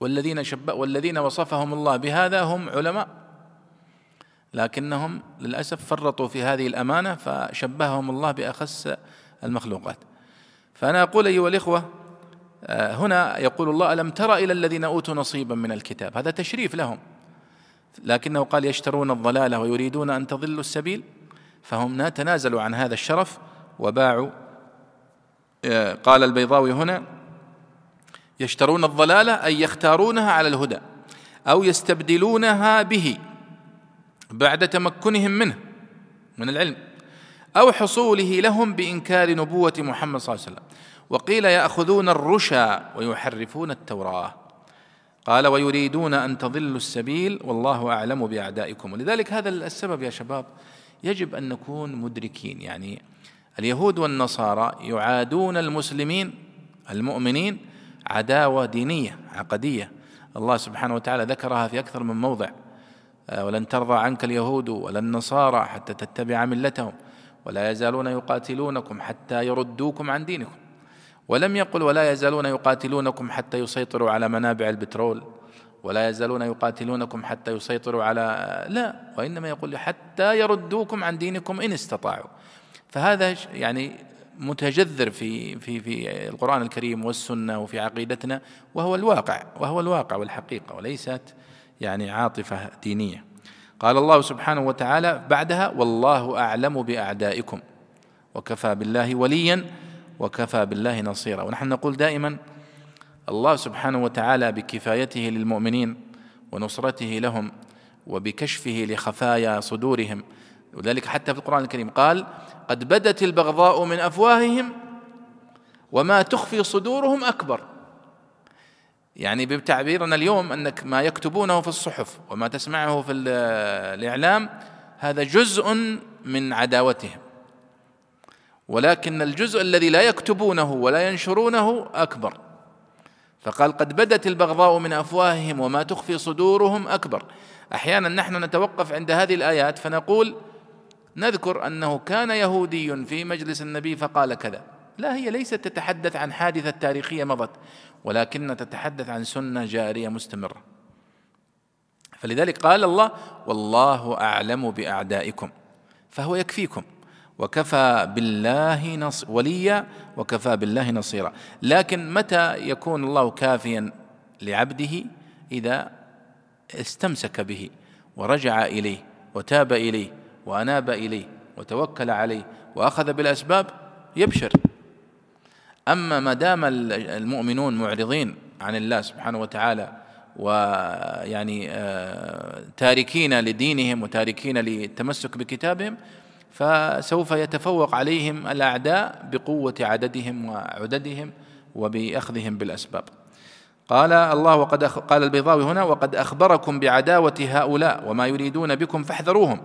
والذين شب والذين وصفهم الله بهذا هم علماء. لكنهم للأسف فرطوا في هذه الأمانة فشبههم الله باخس المخلوقات. فأنا أقول أيها الإخوة آه، هنا يقول الله ألم تر إلى الذين أوتوا نصيبا من الكتاب؟ هذا تشريف لهم. لكنه قال يشترون الضلالة ويريدون أن تضلوا السبيل فهم تنازلوا عن هذا الشرف وباعوا. آه، قال البيضاوي هنا يشترون الضلالة أي يختارونها على الهدى أو يستبدلونها به. بعد تمكنهم منه من العلم أو حصوله لهم بإنكار نبوة محمد صلى الله عليه وسلم. وقيل يأخذون الرشا ويحرفون التوراة. قال ويريدون أن تضلوا السبيل والله أعلم بأعدائكم. ولذلك هذا السبب يا شباب يجب أن نكون مدركين. يعني اليهود والنصارى يعادون المسلمين المؤمنين عداوة دينية عقدية. الله سبحانه وتعالى ذكرها في أكثر من موضع. ولن ترضى عنك اليهود ولا النصارى حتى تتبع ملتهم ولا يزالون يقاتلونكم حتى يردوكم عن دينكم. ولم يقل ولا يزالون يقاتلونكم حتى يسيطروا على منابع البترول ولا يزالون يقاتلونكم حتى يسيطروا على لا وإنما يقول حتى يردوكم عن دينكم إن استطاعوا. فهذا يعني متجذر في في في القرآن الكريم والسنة وفي عقيدتنا وهو الواقع وهو الواقع والحقيقة وليست يعني عاطفة دينية. قال الله سبحانه وتعالى بعدها والله أعلم بأعدائكم وكفى بالله وليا وكفى بالله نصيرا. ونحن نقول دائما الله سبحانه وتعالى بكفايته للمؤمنين ونصرته لهم وبكشفه لخفايا صدورهم. ولذلك حتى في القرآن الكريم. قال قد بدت البغضاء من أفواههم وما تخفي صدورهم أكبر. يعني بتعبيرنا اليوم أنك ما يكتبونه في الصحف وما تسمعه في الإعلام هذا جزء من عداوتهم. ولكن الجزء الذي لا يكتبونه ولا ينشرونه أكبر. فقال قد بدت البغضاء من أفواههم وما تخفي صدورهم أكبر. أحيانا نحن نتوقف عند هذه الآيات فنقول نذكر أنه كان يهودي في مجلس النبي فقال كذا. لا هي ليست تتحدث عن حادثة تاريخية مضت ولكن تتحدث عن سنة جارية مستمرة. فلذلك قال الله والله أعلم بأعدائكم فهو يكفيكم وكفى بالله نص وليا وكفى بالله نصيرا. لكن متى يكون الله كافيا لعبده؟ إذا استمسك به ورجع إليه وتاب إليه وأناب إليه وتوكل عليه وأخذ بالأسباب يبشر. أما ما دام المؤمنون معرضين عن الله سبحانه وتعالى ويعني آه، تاركين لدينهم وتاركين للتمسك بكتابهم فسوف يتفوق عليهم الأعداء بقوة عددهم وعددهم وبأخذهم بالأسباب. قال الله وقد قال البيضاوي هنا وقد أخبركم بعداوة هؤلاء وما يريدون بكم فاحذروهم.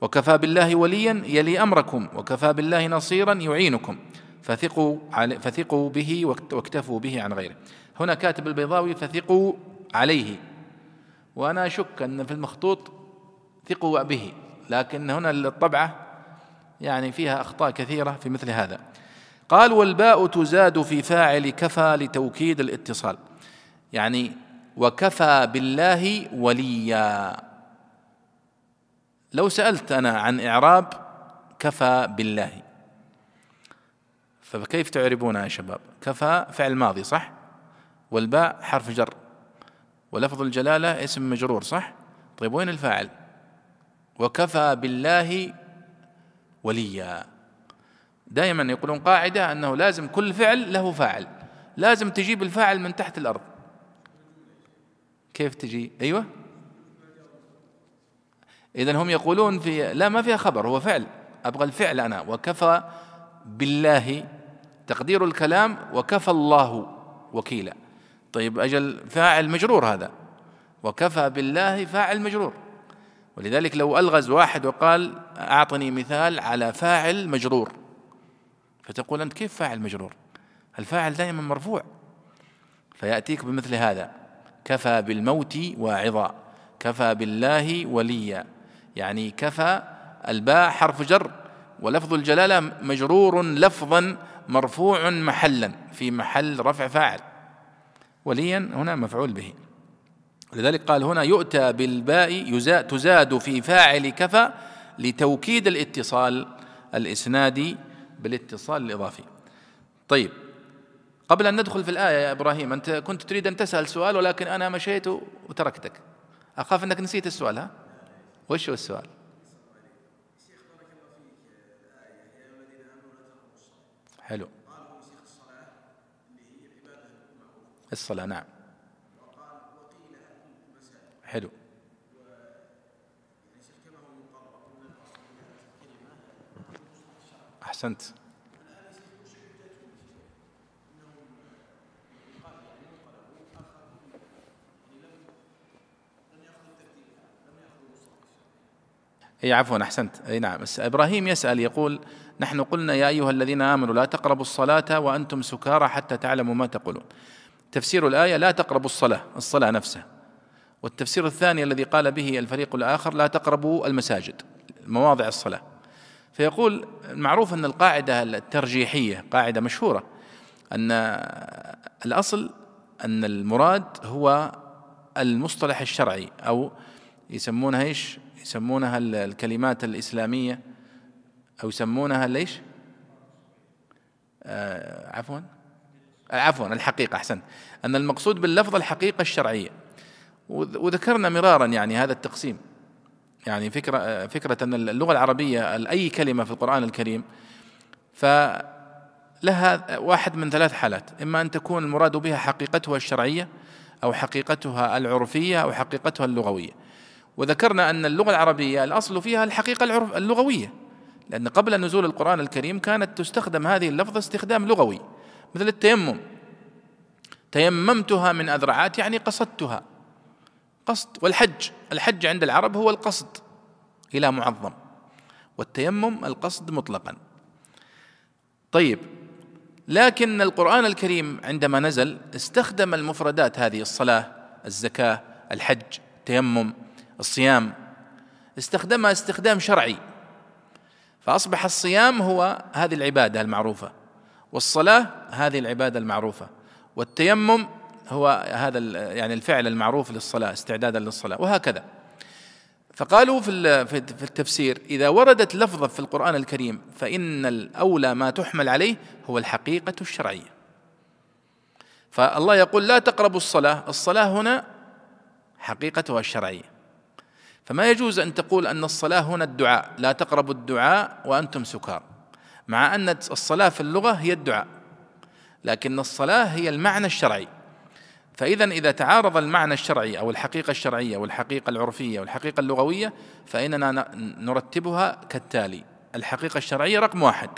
وكفى بالله وليا يلي أمركم وكفى بالله نصيرا يعينكم. فثقوا فثقوا به واكتفوا به عن غيره. هنا كاتب البيضاوي فثقوا عليه. وأنا أشك أن في المخطوط ثقوا به لكن هنا الطبعة يعني فيها أخطاء كثيرة في مثل هذا. قال والباء تزاد في فاعل كفى لتوكيد الاتصال. يعني وكفى بالله وليا. لو سألت أنا عن إعراب كفى بالله فكيف تعربونها يا شباب؟ كفى فعل ماضي صح؟ والباء حرف جر. ولفظ الجلالة اسم مجرور صح؟ طيب وين الفاعل؟ وكفى بالله وليا. دائما يقولون قاعدة أنه لازم كل فعل له فاعل. لازم تجيب الفاعل من تحت الأرض. كيف تجي؟ أيوه. إذا هم يقولون في لا ما فيها خبر هو فعل. أبغى الفعل أنا. وكفى بالله تقدير الكلام وكفى الله وكيلا. طيب أجل فاعل مجرور هذا. وكفى بالله فاعل مجرور. ولذلك لو ألغز واحد وقال أعطني مثال على فاعل مجرور فتقول أنت كيف فاعل مجرور؟ الفاعل دائما مرفوع. فيأتيك بمثل هذا. كفى بالموت واعظا. كفى بالله وليا. يعني كفى الباء حرف جر. ولفظ الجلالة مجرور لفظا مرفوع محلا في محل رفع فاعل. وليا هنا مفعول به. لذلك قال هنا يؤتى بالباء تزاد في فاعل كفى لتوكيد الاتصال الإسنادي بالاتصال الإضافي. طيب قبل أن ندخل في الآية يا إبراهيم أنت كنت تريد أن تسأل سؤال ولكن أنا مشيت وتركتك. أخاف أنك نسيت السؤال ها؟ وش هو السؤال؟ حلو. الصلاة نعم. حلو. أحسنت. اي عفوا أحسنت. إي نعم. إبراهيم يسأل يقول نحن قلنا يا أيها الذين آمنوا لا تقربوا الصلاة وأنتم سكارى حتى تعلموا ما تقولون. تفسير الآية لا تقربوا الصلاة الصلاة نفسها. والتفسير الثاني الذي قال به الفريق الآخر لا تقربوا المساجد مواضع الصلاة. فيقول المعروف أن القاعدة الترجيحية قاعدة مشهورة أن الأصل أن المراد هو المصطلح الشرعي أو يسمونها إيش؟ يسمونها الكلمات الإسلامية. أو يسمونها ليش؟ آه عفوا. عفوا الحقيقة أحسن. أن المقصود باللفظ الحقيقة الشرعية. وذكرنا مرارا يعني هذا التقسيم. يعني فكرة فكرة أن اللغة العربية أي كلمة في القرآن الكريم فلها واحد من ثلاث حالات. إما أن تكون المراد بها حقيقتها الشرعية أو حقيقتها العرفية أو حقيقتها اللغوية. وذكرنا أن اللغة العربية الأصل فيها الحقيقة اللغوية. لأن قبل نزول القرآن الكريم كانت تستخدم هذه اللفظة استخدام لغوي مثل التيمم. تيممتها من أذرعات يعني قصدتها. قصد والحج. الحج عند العرب هو القصد إلى معظم. والتيمم القصد مطلقا. طيب لكن القرآن الكريم عندما نزل استخدم المفردات هذه الصلاة الزكاة الحج التيمم الصيام استخدمها استخدام شرعي. فأصبح الصيام هو هذه العبادة المعروفة والصلاة هذه العبادة المعروفة والتيمم هو هذا يعني الفعل المعروف للصلاة استعدادا للصلاة وهكذا. فقالوا في في التفسير إذا وردت لفظة في القرآن الكريم فإن الأولى ما تحمل عليه هو الحقيقة الشرعية. فالله يقول لا تقربوا الصلاة الصلاة هنا حقيقتها الشرعية. فما يجوز أن تقول أن الصلاة هنا الدعاء لا تقربوا الدعاء وأنتم سكار مع أن الصلاة في اللغة هي الدعاء لكن الصلاة هي المعنى الشرعي. فإذا إذا تعارض المعنى الشرعي أو الحقيقة الشرعية والحقيقة العرفية والحقيقة اللغوية فإننا نرتبها كالتالي. الحقيقة الشرعية رقم واحد.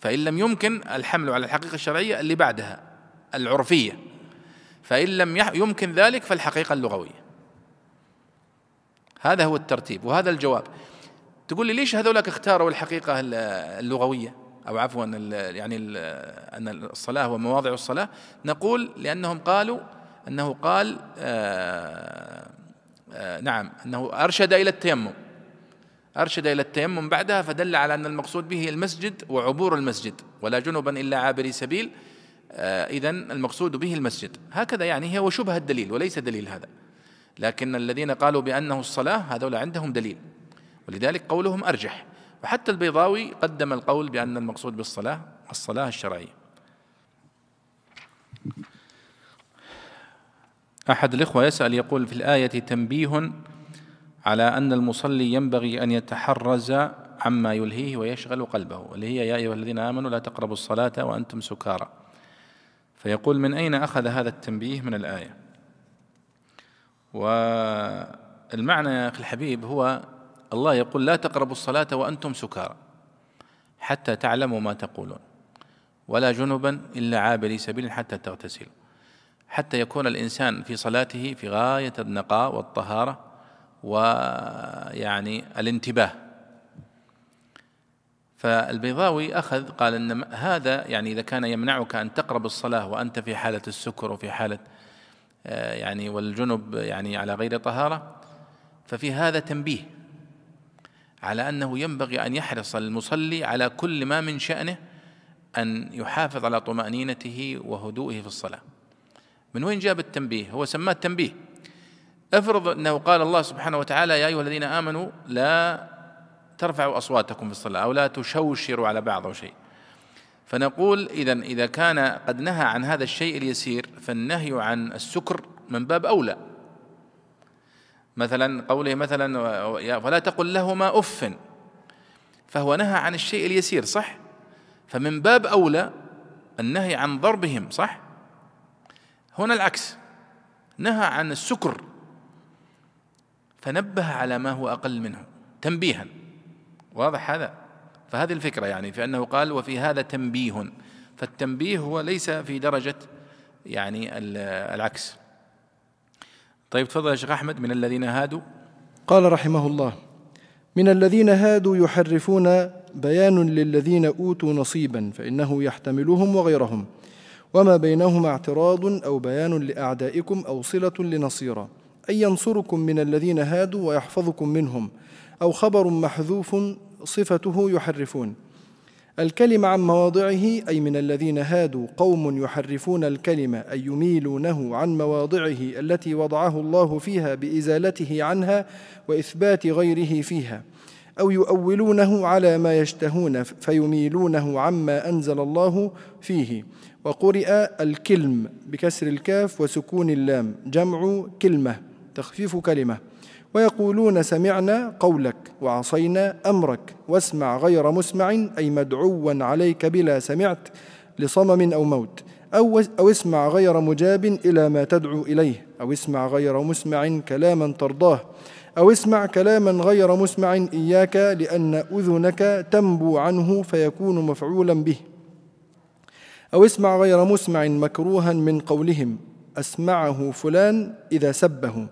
فإن لم يمكن الحمل على الحقيقة الشرعية اللي بعدها العرفية. فإن لم يمكن ذلك فالحقيقة اللغوية. هذا هو الترتيب وهذا الجواب. تقول لي ليش هذولك اختاروا الحقيقة اللغوية؟ أو عفوا يعني أن الصلاة ومواضع الصلاة. نقول لأنهم قالوا أنه قال آآ آآ نعم أنه أرشد إلى التيمم. أرشد إلى التيمم بعدها فدل على أن المقصود به المسجد وعبور المسجد ولا جنبا إلا عابري سبيل. إذا المقصود به المسجد. هكذا يعني هو شبه الدليل وليس دليل هذا. لكن الذين قالوا بأنه الصلاة هذول عندهم دليل. ولذلك قولهم أرجح. وحتى البيضاوي قدم القول بأن المقصود بالصلاة الصلاة الشرعية. أحد الإخوة يسأل يقول في الآية تنبيه على أن المصلي ينبغي أن يتحرز عما يلهيه ويشغل قلبه واللي هي يا أيها الذين آمنوا لا تقربوا الصلاة وأنتم سكارى. فيقول من أين أخذ هذا التنبيه من الآية؟ والمعنى يا أخي الحبيب هو الله يقول لا تقربوا الصلاة وأنتم سكارى حتى تعلموا ما تقولون. ولا جنبا إلا عابري سبيل حتى تغتسلوا. حتى يكون الإنسان في صلاته في غاية النقاء والطهارة ويعني الانتباه. فالبيضاوي أخذ قال أن هذا يعني إذا كان يمنعك أن تقرب الصلاة وأنت في حالة السكر وفي حالة يعني والجنب يعني على غير طهارة ففي هذا تنبيه على أنه ينبغي أن يحرص المصلي على كل ما من شأنه أن يحافظ على طمأنينته وهدوئه في الصلاة. من وين جاب التنبيه؟ هو سماه التنبيه. افرض أنه قال الله سبحانه وتعالى يا أيها الذين آمنوا لا ترفعوا أصواتكم في الصلاة أو لا تشوشروا على بعض أو شيء. فنقول إذا إذا كان قد نهى عن هذا الشيء اليسير فالنهي عن السكر من باب أولى. مثلا قوله مثلا فلا تقل لهما أف. فهو نهى عن الشيء اليسير صح؟ فمن باب أولى النهي عن ضربهم صح؟ هنا العكس. نهى عن السكر. فنبه على ما هو أقل منه تنبيها. واضح هذا؟ فهذه الفكرة يعني في أنه قال وفي هذا تنبيه. فالتنبيه هو ليس في درجة يعني العكس. طيب تفضل يا شيخ أحمد من الذين هادوا؟ قال رحمه الله من الذين هادوا يحرفون بيان للذين أوتوا نصيبا فإنه يحتملهم وغيرهم. وما بينهما اعتراض أو بيان لأعدائكم أو صلة لنصيرا. اي ينصركم من الذين هادوا ويحفظكم منهم أو خبر محذوف صفته يحرفون. الكلم عن مواضعه أي من الذين هادوا قوم يحرفون الكلمة أي يميلونه عن مواضعه التي وضعه الله فيها بإزالته عنها وإثبات غيره فيها أو يؤولونه على ما يشتهون فيميلونه عما أنزل الله فيه. وقرئ الكلم بكسر الكاف وسكون اللام جمع كلمة تخفيف كلمة. ويقولون سمعنا قولك وعصينا أمرك واسمع غير مسمع أي مدعوا عليك بلا سمعت لصمم أو موت أو, أو اسمع غير مجاب إلى ما تدعو إليه أو اسمع غير مسمع كلاما ترضاه أو اسمع كلاما غير مسمع إياك لأن أذنك تنبو عنه فيكون مفعولا به أو اسمع غير مسمع مكروها من قولهم أسمعه فلان إذا سبه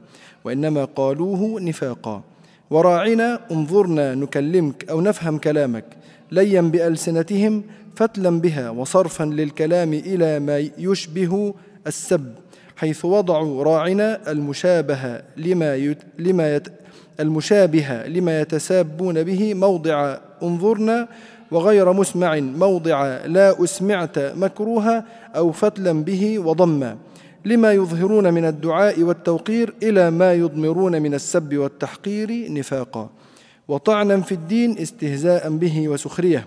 وإنما قالوه نفاقا. وراعنا انظرنا نكلمك أو نفهم كلامك. ليا بألسنتهم فتلا بها وصرفا للكلام إلى ما يشبه السب حيث وضعوا راعنا المشابه لما يت لما يت المشابه لما يتسابون به موضع انظرنا وغير مسمع موضع لا أسمعت مكروها أو فتلا به وضما. لما يظهرون من الدعاء والتوقير إلى ما يضمرون من السب والتحقير نفاقا. وطعنا في الدين استهزاء به وسخرية.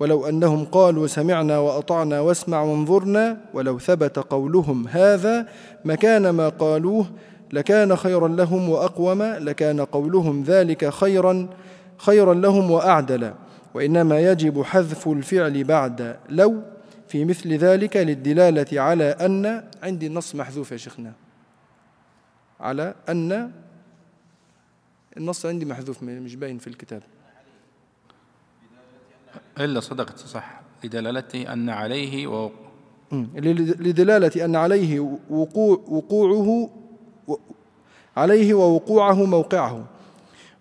ولو أنهم قالوا سمعنا وأطعنا واسمع وانظرنا ولو ثبت قولهم هذا مكان ما قالوه لكان خيرا لهم وأقوم لكان قولهم ذلك خيرا خيرا لهم وأعدل. وإنما يجب حذف الفعل بعد. لو في مثل ذلك للدلالة على أن عندي النص محذوف يا شيخنا. على أن النص عندي محذوف مش باين في الكتاب. إلا صدقت صح. لدلالته أن عليه و... لدلالة أن عليه وقوع وقوعه عليه ووقوعه موقعه.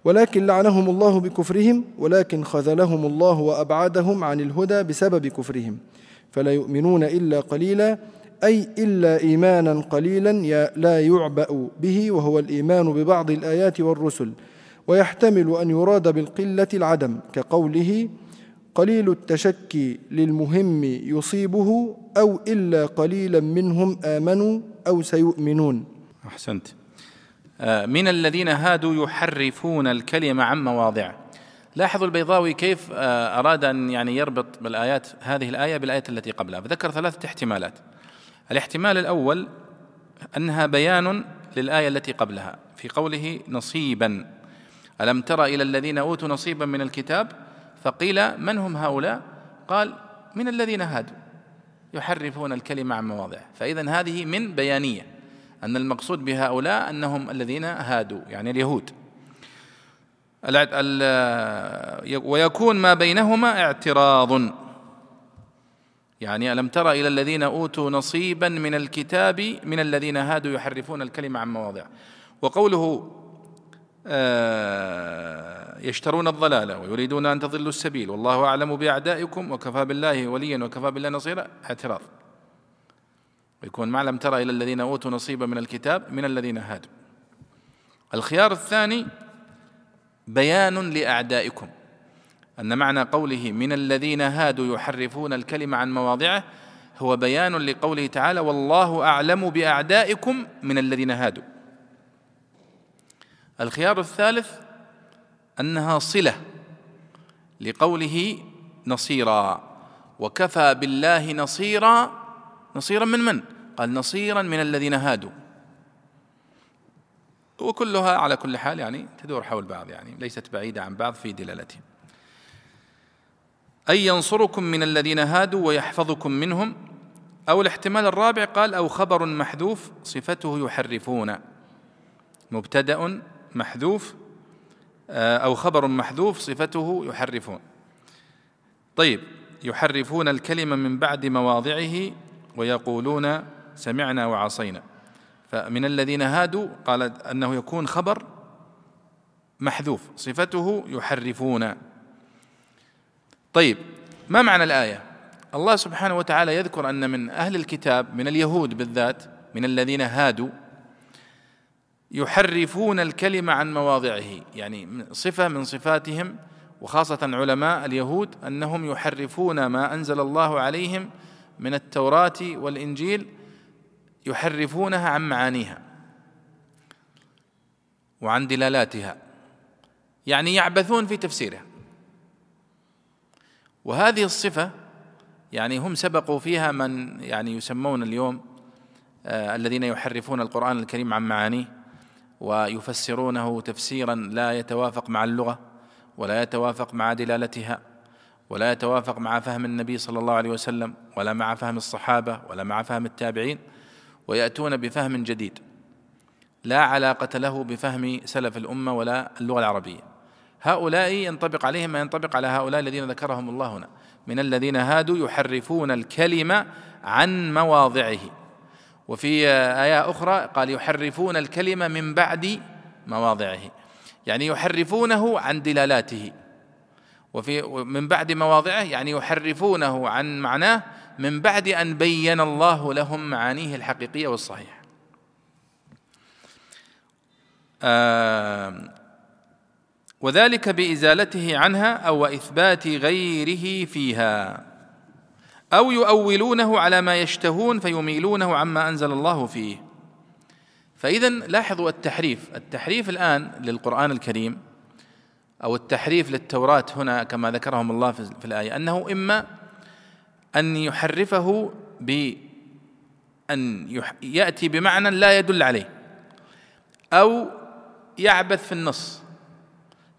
ولكن لعنهم الله بكفرهم ولكن خذلهم الله وأبعدهم عن الهدى بسبب كفرهم. فلا يؤمنون إلا قليلا أي إلا إيمانا قليلا لا يعبأ به وهو الإيمان ببعض الآيات والرسل. ويحتمل أن يراد بالقلة العدم كقوله قليل التشكي للمهم يصيبه أو إلا قليلا منهم آمنوا أو سيؤمنون. أحسنت. آه، من الذين هادوا يحرفون الكلمة عن مواضعه. لاحظوا البيضاوي كيف آه، أراد أن يعني يربط بالآيات هذه الآية بالآية التي قبلها. فذكر ثلاثة احتمالات. الاحتمال الأول أنها بيان للآية التي قبلها في قوله نصيبا. ألم تر إلى الذين أوتوا نصيبا من الكتاب فقيل من هم هؤلاء؟ قال من الذين هادوا يحرفون الكلمة عن مواضعه. فإذا هذه من بيانية أن المقصود بهؤلاء أنهم الذين هادوا يعني اليهود. ويكون ما بينهما اعتراض. يعني ألم تر إلى الذين أوتوا نصيبا من الكتاب من الذين هادوا يحرفون الكلمة عن مواضعه وقوله آه، يشترون الضلالة ويريدون أن تضلوا السبيل. والله أعلم بأعدائكم وكفى بالله وليا وكفى بالله نصيرا. اعتراض. ويكون معلم ترى إلى الذين أوتوا نصيبا من الكتاب من الذين هادوا. الخيار الثاني بيان لأعدائكم. أن معنى قوله من الذين هادوا يحرفون الكلمة عن مواضعه هو بيان لقوله تعالى والله أعلم بأعدائكم من الذين هادوا. الخيار الثالث أنها صلة لقوله نصيرا وكفى بالله نصيرا نصيرا من من؟ قال نصيرا من الذين هادوا. وكلها على كل حال يعني تدور حول بعض يعني ليست بعيدة عن بعض في دلالتها أي ينصركم من الذين هادوا ويحفظكم منهم؟ أو الاحتمال الرابع قال أو خبر محذوف صفته يحرفون. مبتدأ محذوف آه، أو خبر محذوف صفته يحرفون. طيب يحرفون الكلمة من بعد مواضعه ويقولون سمعنا وعصينا. فمن الذين هادوا قال أنه يكون خبر محذوف صفته يحرفون. طيب ما معنى الآية؟ الله سبحانه وتعالى يذكر أن من أهل الكتاب من اليهود بالذات من الذين هادوا يحرفون الكلمة عن مواضعه يعني صفة من صفاتهم وخاصة علماء اليهود أنهم يحرفون ما أنزل الله عليهم من التوراة والإنجيل يحرفونها عن معانيها وعن دلالاتها يعني يعبثون في تفسيرها. وهذه الصفة يعني هم سبقوا فيها من يعني يسمون اليوم آه الذين يحرفون القرآن الكريم عن معانيه ويفسرونه تفسيرا لا يتوافق مع اللغة ولا يتوافق مع دلالتها ولا يتوافق مع فهم النبي صلى الله عليه وسلم ولا مع فهم الصحابة ولا مع فهم التابعين ويأتون بفهم جديد. لا علاقة له بفهم سلف الأمة ولا اللغة العربية. هؤلاء ينطبق عليهم ما ينطبق على هؤلاء الذين ذكرهم الله هنا. من الذين هادوا يحرفون الكلمة عن مواضعه. وفي آية أخرى قال يحرفون الكلمة من بعد مواضعه. يعني يحرفونه عن دلالاته. وفي من بعد مواضعه يعني يحرفونه عن معناه من بعد أن بين الله لهم معانيه الحقيقية والصحيحة. آه وذلك بإزالته عنها أو إثبات غيره فيها. أو يؤولونه على ما يشتهون فيميلونه عما أنزل الله فيه. فاذا لاحظوا التحريف. التحريف الآن للقرآن الكريم أو التحريف للتوراة هنا كما ذكرهم الله في الآية أنه إما أن يحرفه بأن يأتي بمعنى لا يدل عليه أو يعبث في النص.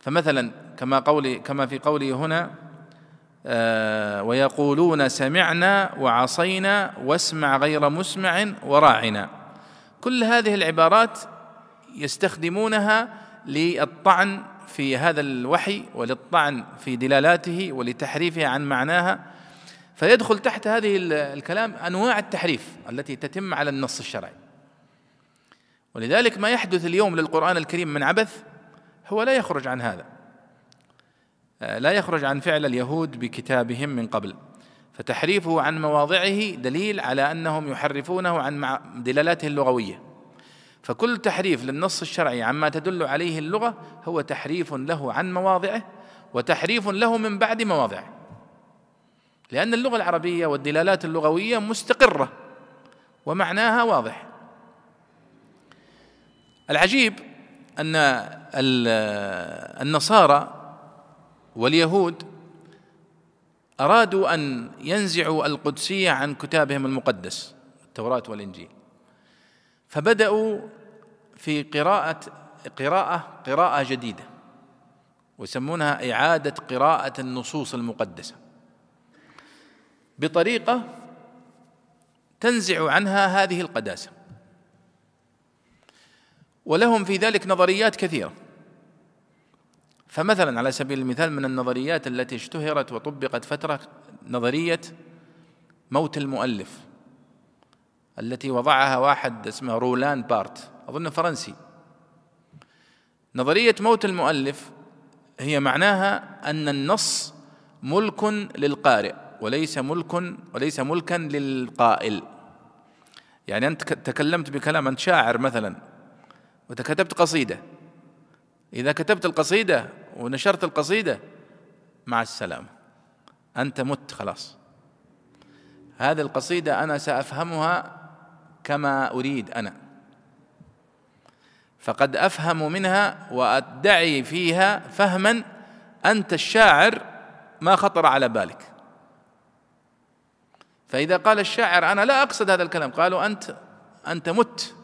فمثلا كما قولي كما في قوله هنا آه ويقولون سمعنا وعصينا واسمع غير مسمع وراعنا. كل هذه العبارات يستخدمونها للطعن في هذا الوحي وللطعن في دلالاته ولتحريفه عن معناها. فيدخل تحت هذه الكلام أنواع التحريف التي تتم على النص الشرعي. ولذلك ما يحدث اليوم للقرآن الكريم من عبث هو لا يخرج عن هذا. آه، لا يخرج عن فعل اليهود بكتابهم من قبل. فتحريفه عن مواضعه دليل على أنهم يحرفونه عن دلالاته اللغوية. فكل تحريف للنص الشرعي عما تدل عليه اللغة هو تحريف له عن مواضعه وتحريف له من بعد مواضعه. لأن اللغة العربية والدلالات اللغوية مستقرة ومعناها واضح. العجيب أن النصارى واليهود أرادوا أن ينزعوا القدسية عن كتابهم المقدس التوراة والإنجيل. فبدأوا في قراءة قراءة قراءة جديدة ويسمونها إعادة قراءة النصوص المقدسة. بطريقة تنزع عنها هذه القداسة. ولهم في ذلك نظريات كثيرة. فمثلا على سبيل المثال من النظريات التي اشتهرت وطبقت فترة نظرية موت المؤلف التي وضعها واحد اسمه رولان بارت أظن فرنسي. نظرية موت المؤلف هي معناها أن النص ملك للقارئ. وليس ملك وليس ملكا للقائل. يعني أنت تكلمت بكلام أنت شاعر مثلا وكتبت قصيدة. إذا كتبت القصيدة ونشرت القصيدة مع السلامة. أنت مت خلاص. هذه القصيدة أنا سأفهمها كما أريد أنا. فقد أفهم منها وأدعي فيها فهما أنت الشاعر ما خطر على بالك. فإذا قال الشاعر أنا لا أقصد هذا الكلام قالوا أنت أنت مت.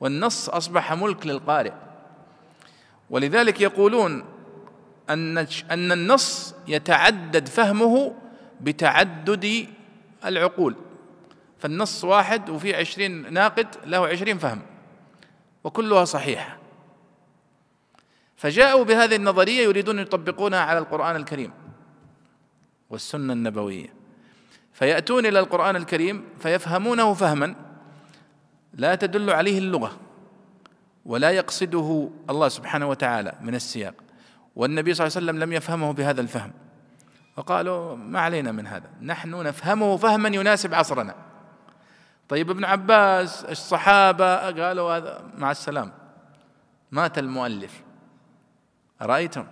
والنص أصبح ملك للقارئ. ولذلك يقولون أن أن النص يتعدد فهمه بتعدد العقول. فالنص واحد وفي عشرين ناقد له عشرين فهم وكلها صحيحة. فجاءوا بهذه النظرية يريدون يطبقونها على القرآن الكريم والسنة النبوية. فيأتون إلى القرآن الكريم فيفهمونه فهما لا تدل عليه اللغة ولا يقصده الله سبحانه وتعالى من السياق. والنبي صلى الله عليه وسلم لم يفهمه بهذا الفهم. وقالوا ما علينا من هذا نحن نفهمه فهما يناسب عصرنا. طيب ابن عباس الصحابة قالوا هذا مع السلام مات المؤلف. أرأيتم؟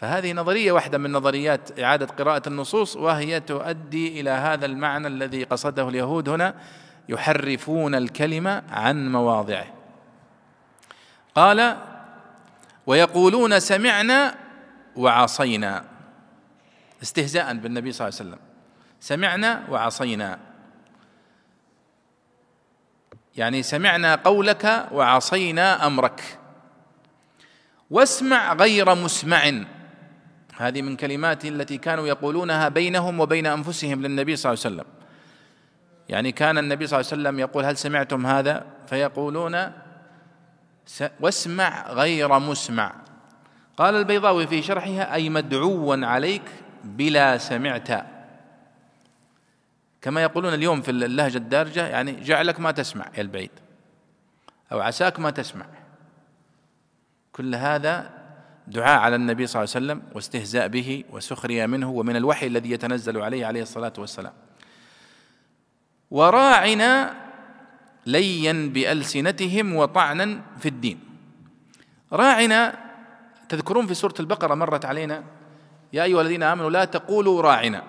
فهذه نظرية واحدة من نظريات إعادة قراءة النصوص وهي تؤدي إلى هذا المعنى الذي قصده اليهود هنا يحرفون الكلمة عن مواضعه. قال ويقولون سمعنا وعصينا. استهزاء بالنبي صلى الله عليه وسلم. سمعنا وعصينا. يعني سمعنا قولك وعصينا أمرك. واسمع غير مسمع. هذه من كلمات التي كانوا يقولونها بينهم وبين أنفسهم للنبي صلى الله عليه وسلم. يعني كان النبي صلى الله عليه وسلم يقول هل سمعتم هذا؟ فيقولون واسمع غير مسمع. قال البيضاوي في شرحها أي مدعوا عليك بلا سمعت. كما يقولون اليوم في اللهجة الدارجة يعني جعلك ما تسمع يا البعيد أو عساك ما تسمع. كل هذا دعاء على النبي صلى الله عليه وسلم واستهزاء به وسخرية منه ومن الوحي الذي يتنزل عليه عليه الصلاة والسلام. وراعنا ليا بألسنتهم وطعنا في الدين. راعنا تذكرون في سورة البقرة مرت علينا يا أيها الذين آمنوا لا تقولوا راعنا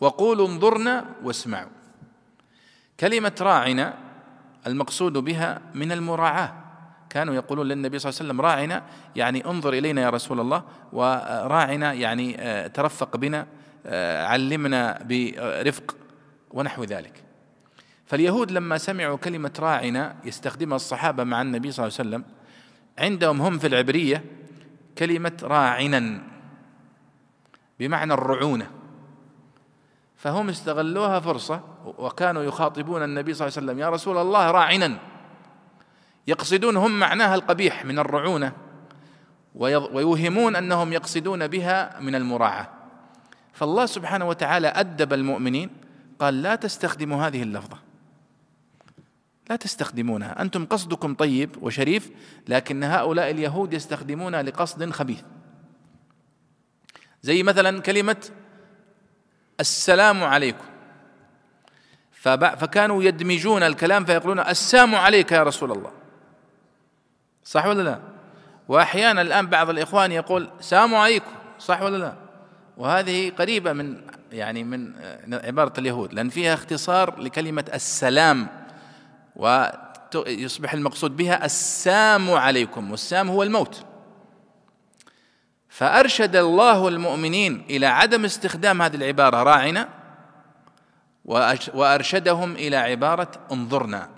وقولوا انظرنا واسمعوا. كلمة راعنا المقصود بها من المراعاة. كانوا يقولون للنبي صلى الله عليه وسلم راعنا يعني انظر إلينا يا رسول الله وراعنا يعني آه، ترفق بنا آه، علمنا برفق ونحو ذلك. فاليهود لما سمعوا كلمة راعنا يستخدمها الصحابة مع النبي صلى الله عليه وسلم. عندهم هم في العبرية كلمة راعنا بمعنى الرعونة. فهم استغلوها فرصة وكانوا يخاطبون النبي صلى الله عليه وسلم يا رسول الله راعنا. يقصدون هم معناها القبيح من الرعونة ويوهمون أنهم يقصدون بها من المراعاة. فالله سبحانه وتعالى أدب المؤمنين قال لا تستخدموا هذه اللفظة. لا تستخدمونها. أنتم قصدكم طيب وشريف لكن هؤلاء اليهود يستخدمونها لقصد خبيث. زي مثلا كلمة السلام عليكم. فكانوا يدمجون الكلام فيقولون السام عليك يا رسول الله. صح ولا لا؟ وأحيانا الآن بعض الإخوان يقول سام عليكم صح ولا لا؟ وهذه قريبة من يعني من عبارة اليهود لأن فيها اختصار لكلمة السلام ويصبح المقصود بها السام عليكم والسام هو الموت. فأرشد الله المؤمنين إلى عدم استخدام هذه العبارة راعنا وأرشدهم إلى عبارة انظرنا.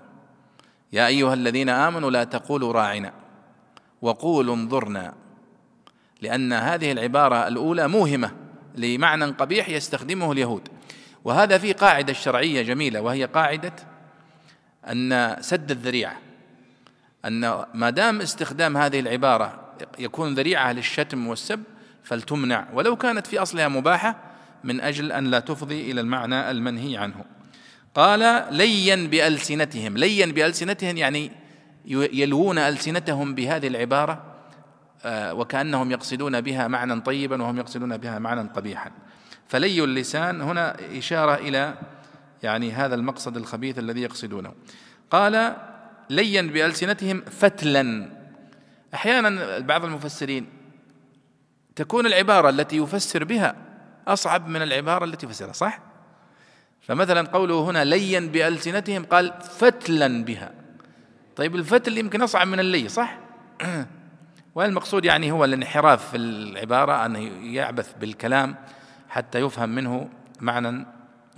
يا أيها الذين آمنوا لا تقولوا راعنا وقولوا انظرنا لأن هذه العبارة الأولى موهمة لمعنى قبيح يستخدمه اليهود. وهذا في قاعدة شرعية جميلة وهي قاعدة أن سد الذريعة أن ما دام استخدام هذه العبارة يكون ذريعة للشتم والسب فلتمنع ولو كانت في أصلها مباحة من أجل أن لا تفضي إلى المعنى المنهي عنه. قال ليا بألسنتهم ليا بألسنتهم يعني يلوون ألسنتهم بهذه العبارة آه، وكأنهم يقصدون بها معنى طيبا وهم يقصدون بها معنى قبيحا. فلي اللسان هنا إشارة إلى يعني هذا المقصد الخبيث الذي يقصدونه. قال ليا بألسنتهم فتلا. أحيانا بعض المفسرين تكون العبارة التي يفسر بها أصعب من العبارة التي يفسرها صح؟ فمثلا قوله هنا ليا بألسنتهم قال فتلا بها. طيب الفتل يمكن أصعب من اللي صح؟ والمقصود يعني هو الانحراف في العبارة أن يعبث بالكلام حتى يفهم منه معنى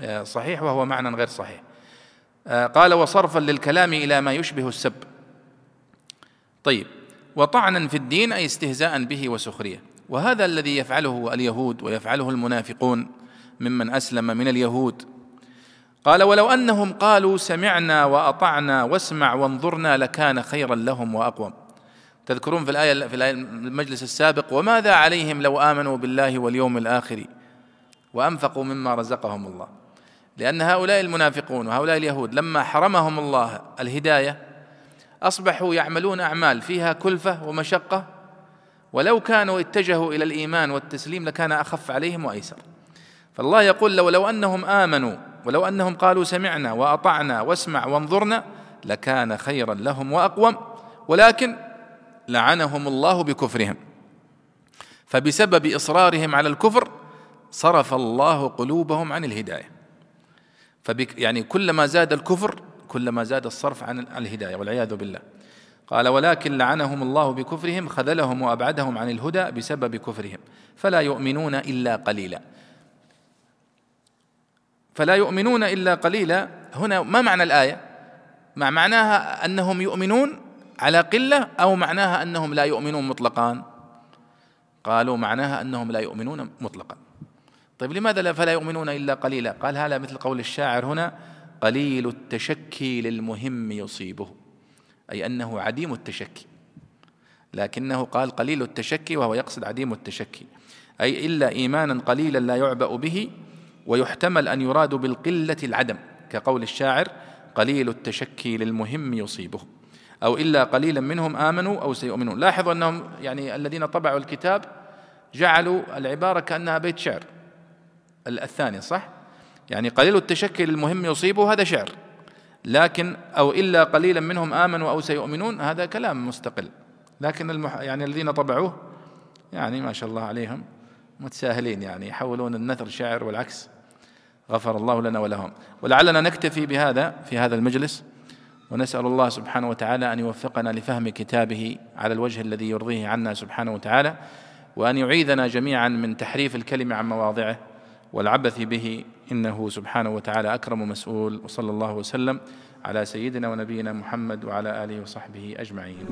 آه، صحيح وهو معنى غير صحيح. آه، قال وصرفا للكلام إلى ما يشبه السب. طيب وطعنا في الدين أي استهزاء به وسخرية. وهذا الذي يفعله اليهود ويفعله المنافقون ممن أسلم من اليهود. قال ولو أنهم قالوا سمعنا وأطعنا واسمع وانظرنا لكان خيرا لهم وأقوم. تذكرون في الآية في المجلس السابق وماذا عليهم لو آمنوا بالله واليوم الآخر وأنفقوا مما رزقهم الله. لأن هؤلاء المنافقون وهؤلاء اليهود لما حرمهم الله الهداية أصبحوا يعملون أعمال فيها كلفة ومشقة. ولو كانوا اتجهوا إلى الإيمان والتسليم لكان أخف عليهم وأيسر. فالله يقول لو لو أنهم آمنوا ولو أنهم قالوا سمعنا وأطعنا واسمع وانظرنا لكان خيرا لهم وأقوم ولكن لعنهم الله بكفرهم. فبسبب إصرارهم على الكفر صرف الله قلوبهم عن الهداية. فبك يعني كلما زاد الكفر كلما زاد الصرف عن الهداية والعياذ بالله. قال ولكن لعنهم الله بكفرهم خذلهم وأبعدهم عن الهدى بسبب كفرهم. فلا يؤمنون إلا قليلا. فلا يؤمنون إلا قليلا. هنا ما معنى الآية؟ مع معناها أنهم يؤمنون على قلة أو معناها أنهم لا يؤمنون مطلقا؟ قالوا معناها أنهم لا يؤمنون مطلقا. طيب لماذا لا فلا يؤمنون إلا قليلا؟ قال هذا مثل قول الشاعر هنا قليل التشكي للمهم يصيبه أي أنه عديم التشكي. لكنه قال قليل التشكي وهو يقصد عديم التشكي أي إلا إيمانا قليلا لا يعبأ به ويحتمل أن يراد بالقلة العدم كقول الشاعر قليل التشكي للمهم يصيبه. أو إلا قليلا منهم آمنوا أو سيؤمنون. لاحظوا أنهم يعني الذين طبعوا الكتاب جعلوا العبارة كأنها بيت شعر. الثاني صح؟ يعني قليل التشكي المهم يصيبه هذا شعر. لكن أو إلا قليلا منهم آمنوا أو سيؤمنون هذا كلام مستقل. لكن المح... يعني الذين طبعوه يعني ما شاء الله عليهم متساهلين يعني يحولون النثر شعر والعكس. غفر الله لنا ولهم. ولعلنا نكتفي بهذا في هذا المجلس ونسأل الله سبحانه وتعالى أن يوفقنا لفهم كتابه على الوجه الذي يرضيه عنا سبحانه وتعالى وأن يعيذنا جميعا من تحريف الكلمة عن مواضعه والعبث به. إنه سبحانه وتعالى أكرم مسؤول وصلى الله وسلم على سيدنا ونبينا محمد وعلى آله وصحبه أجمعين.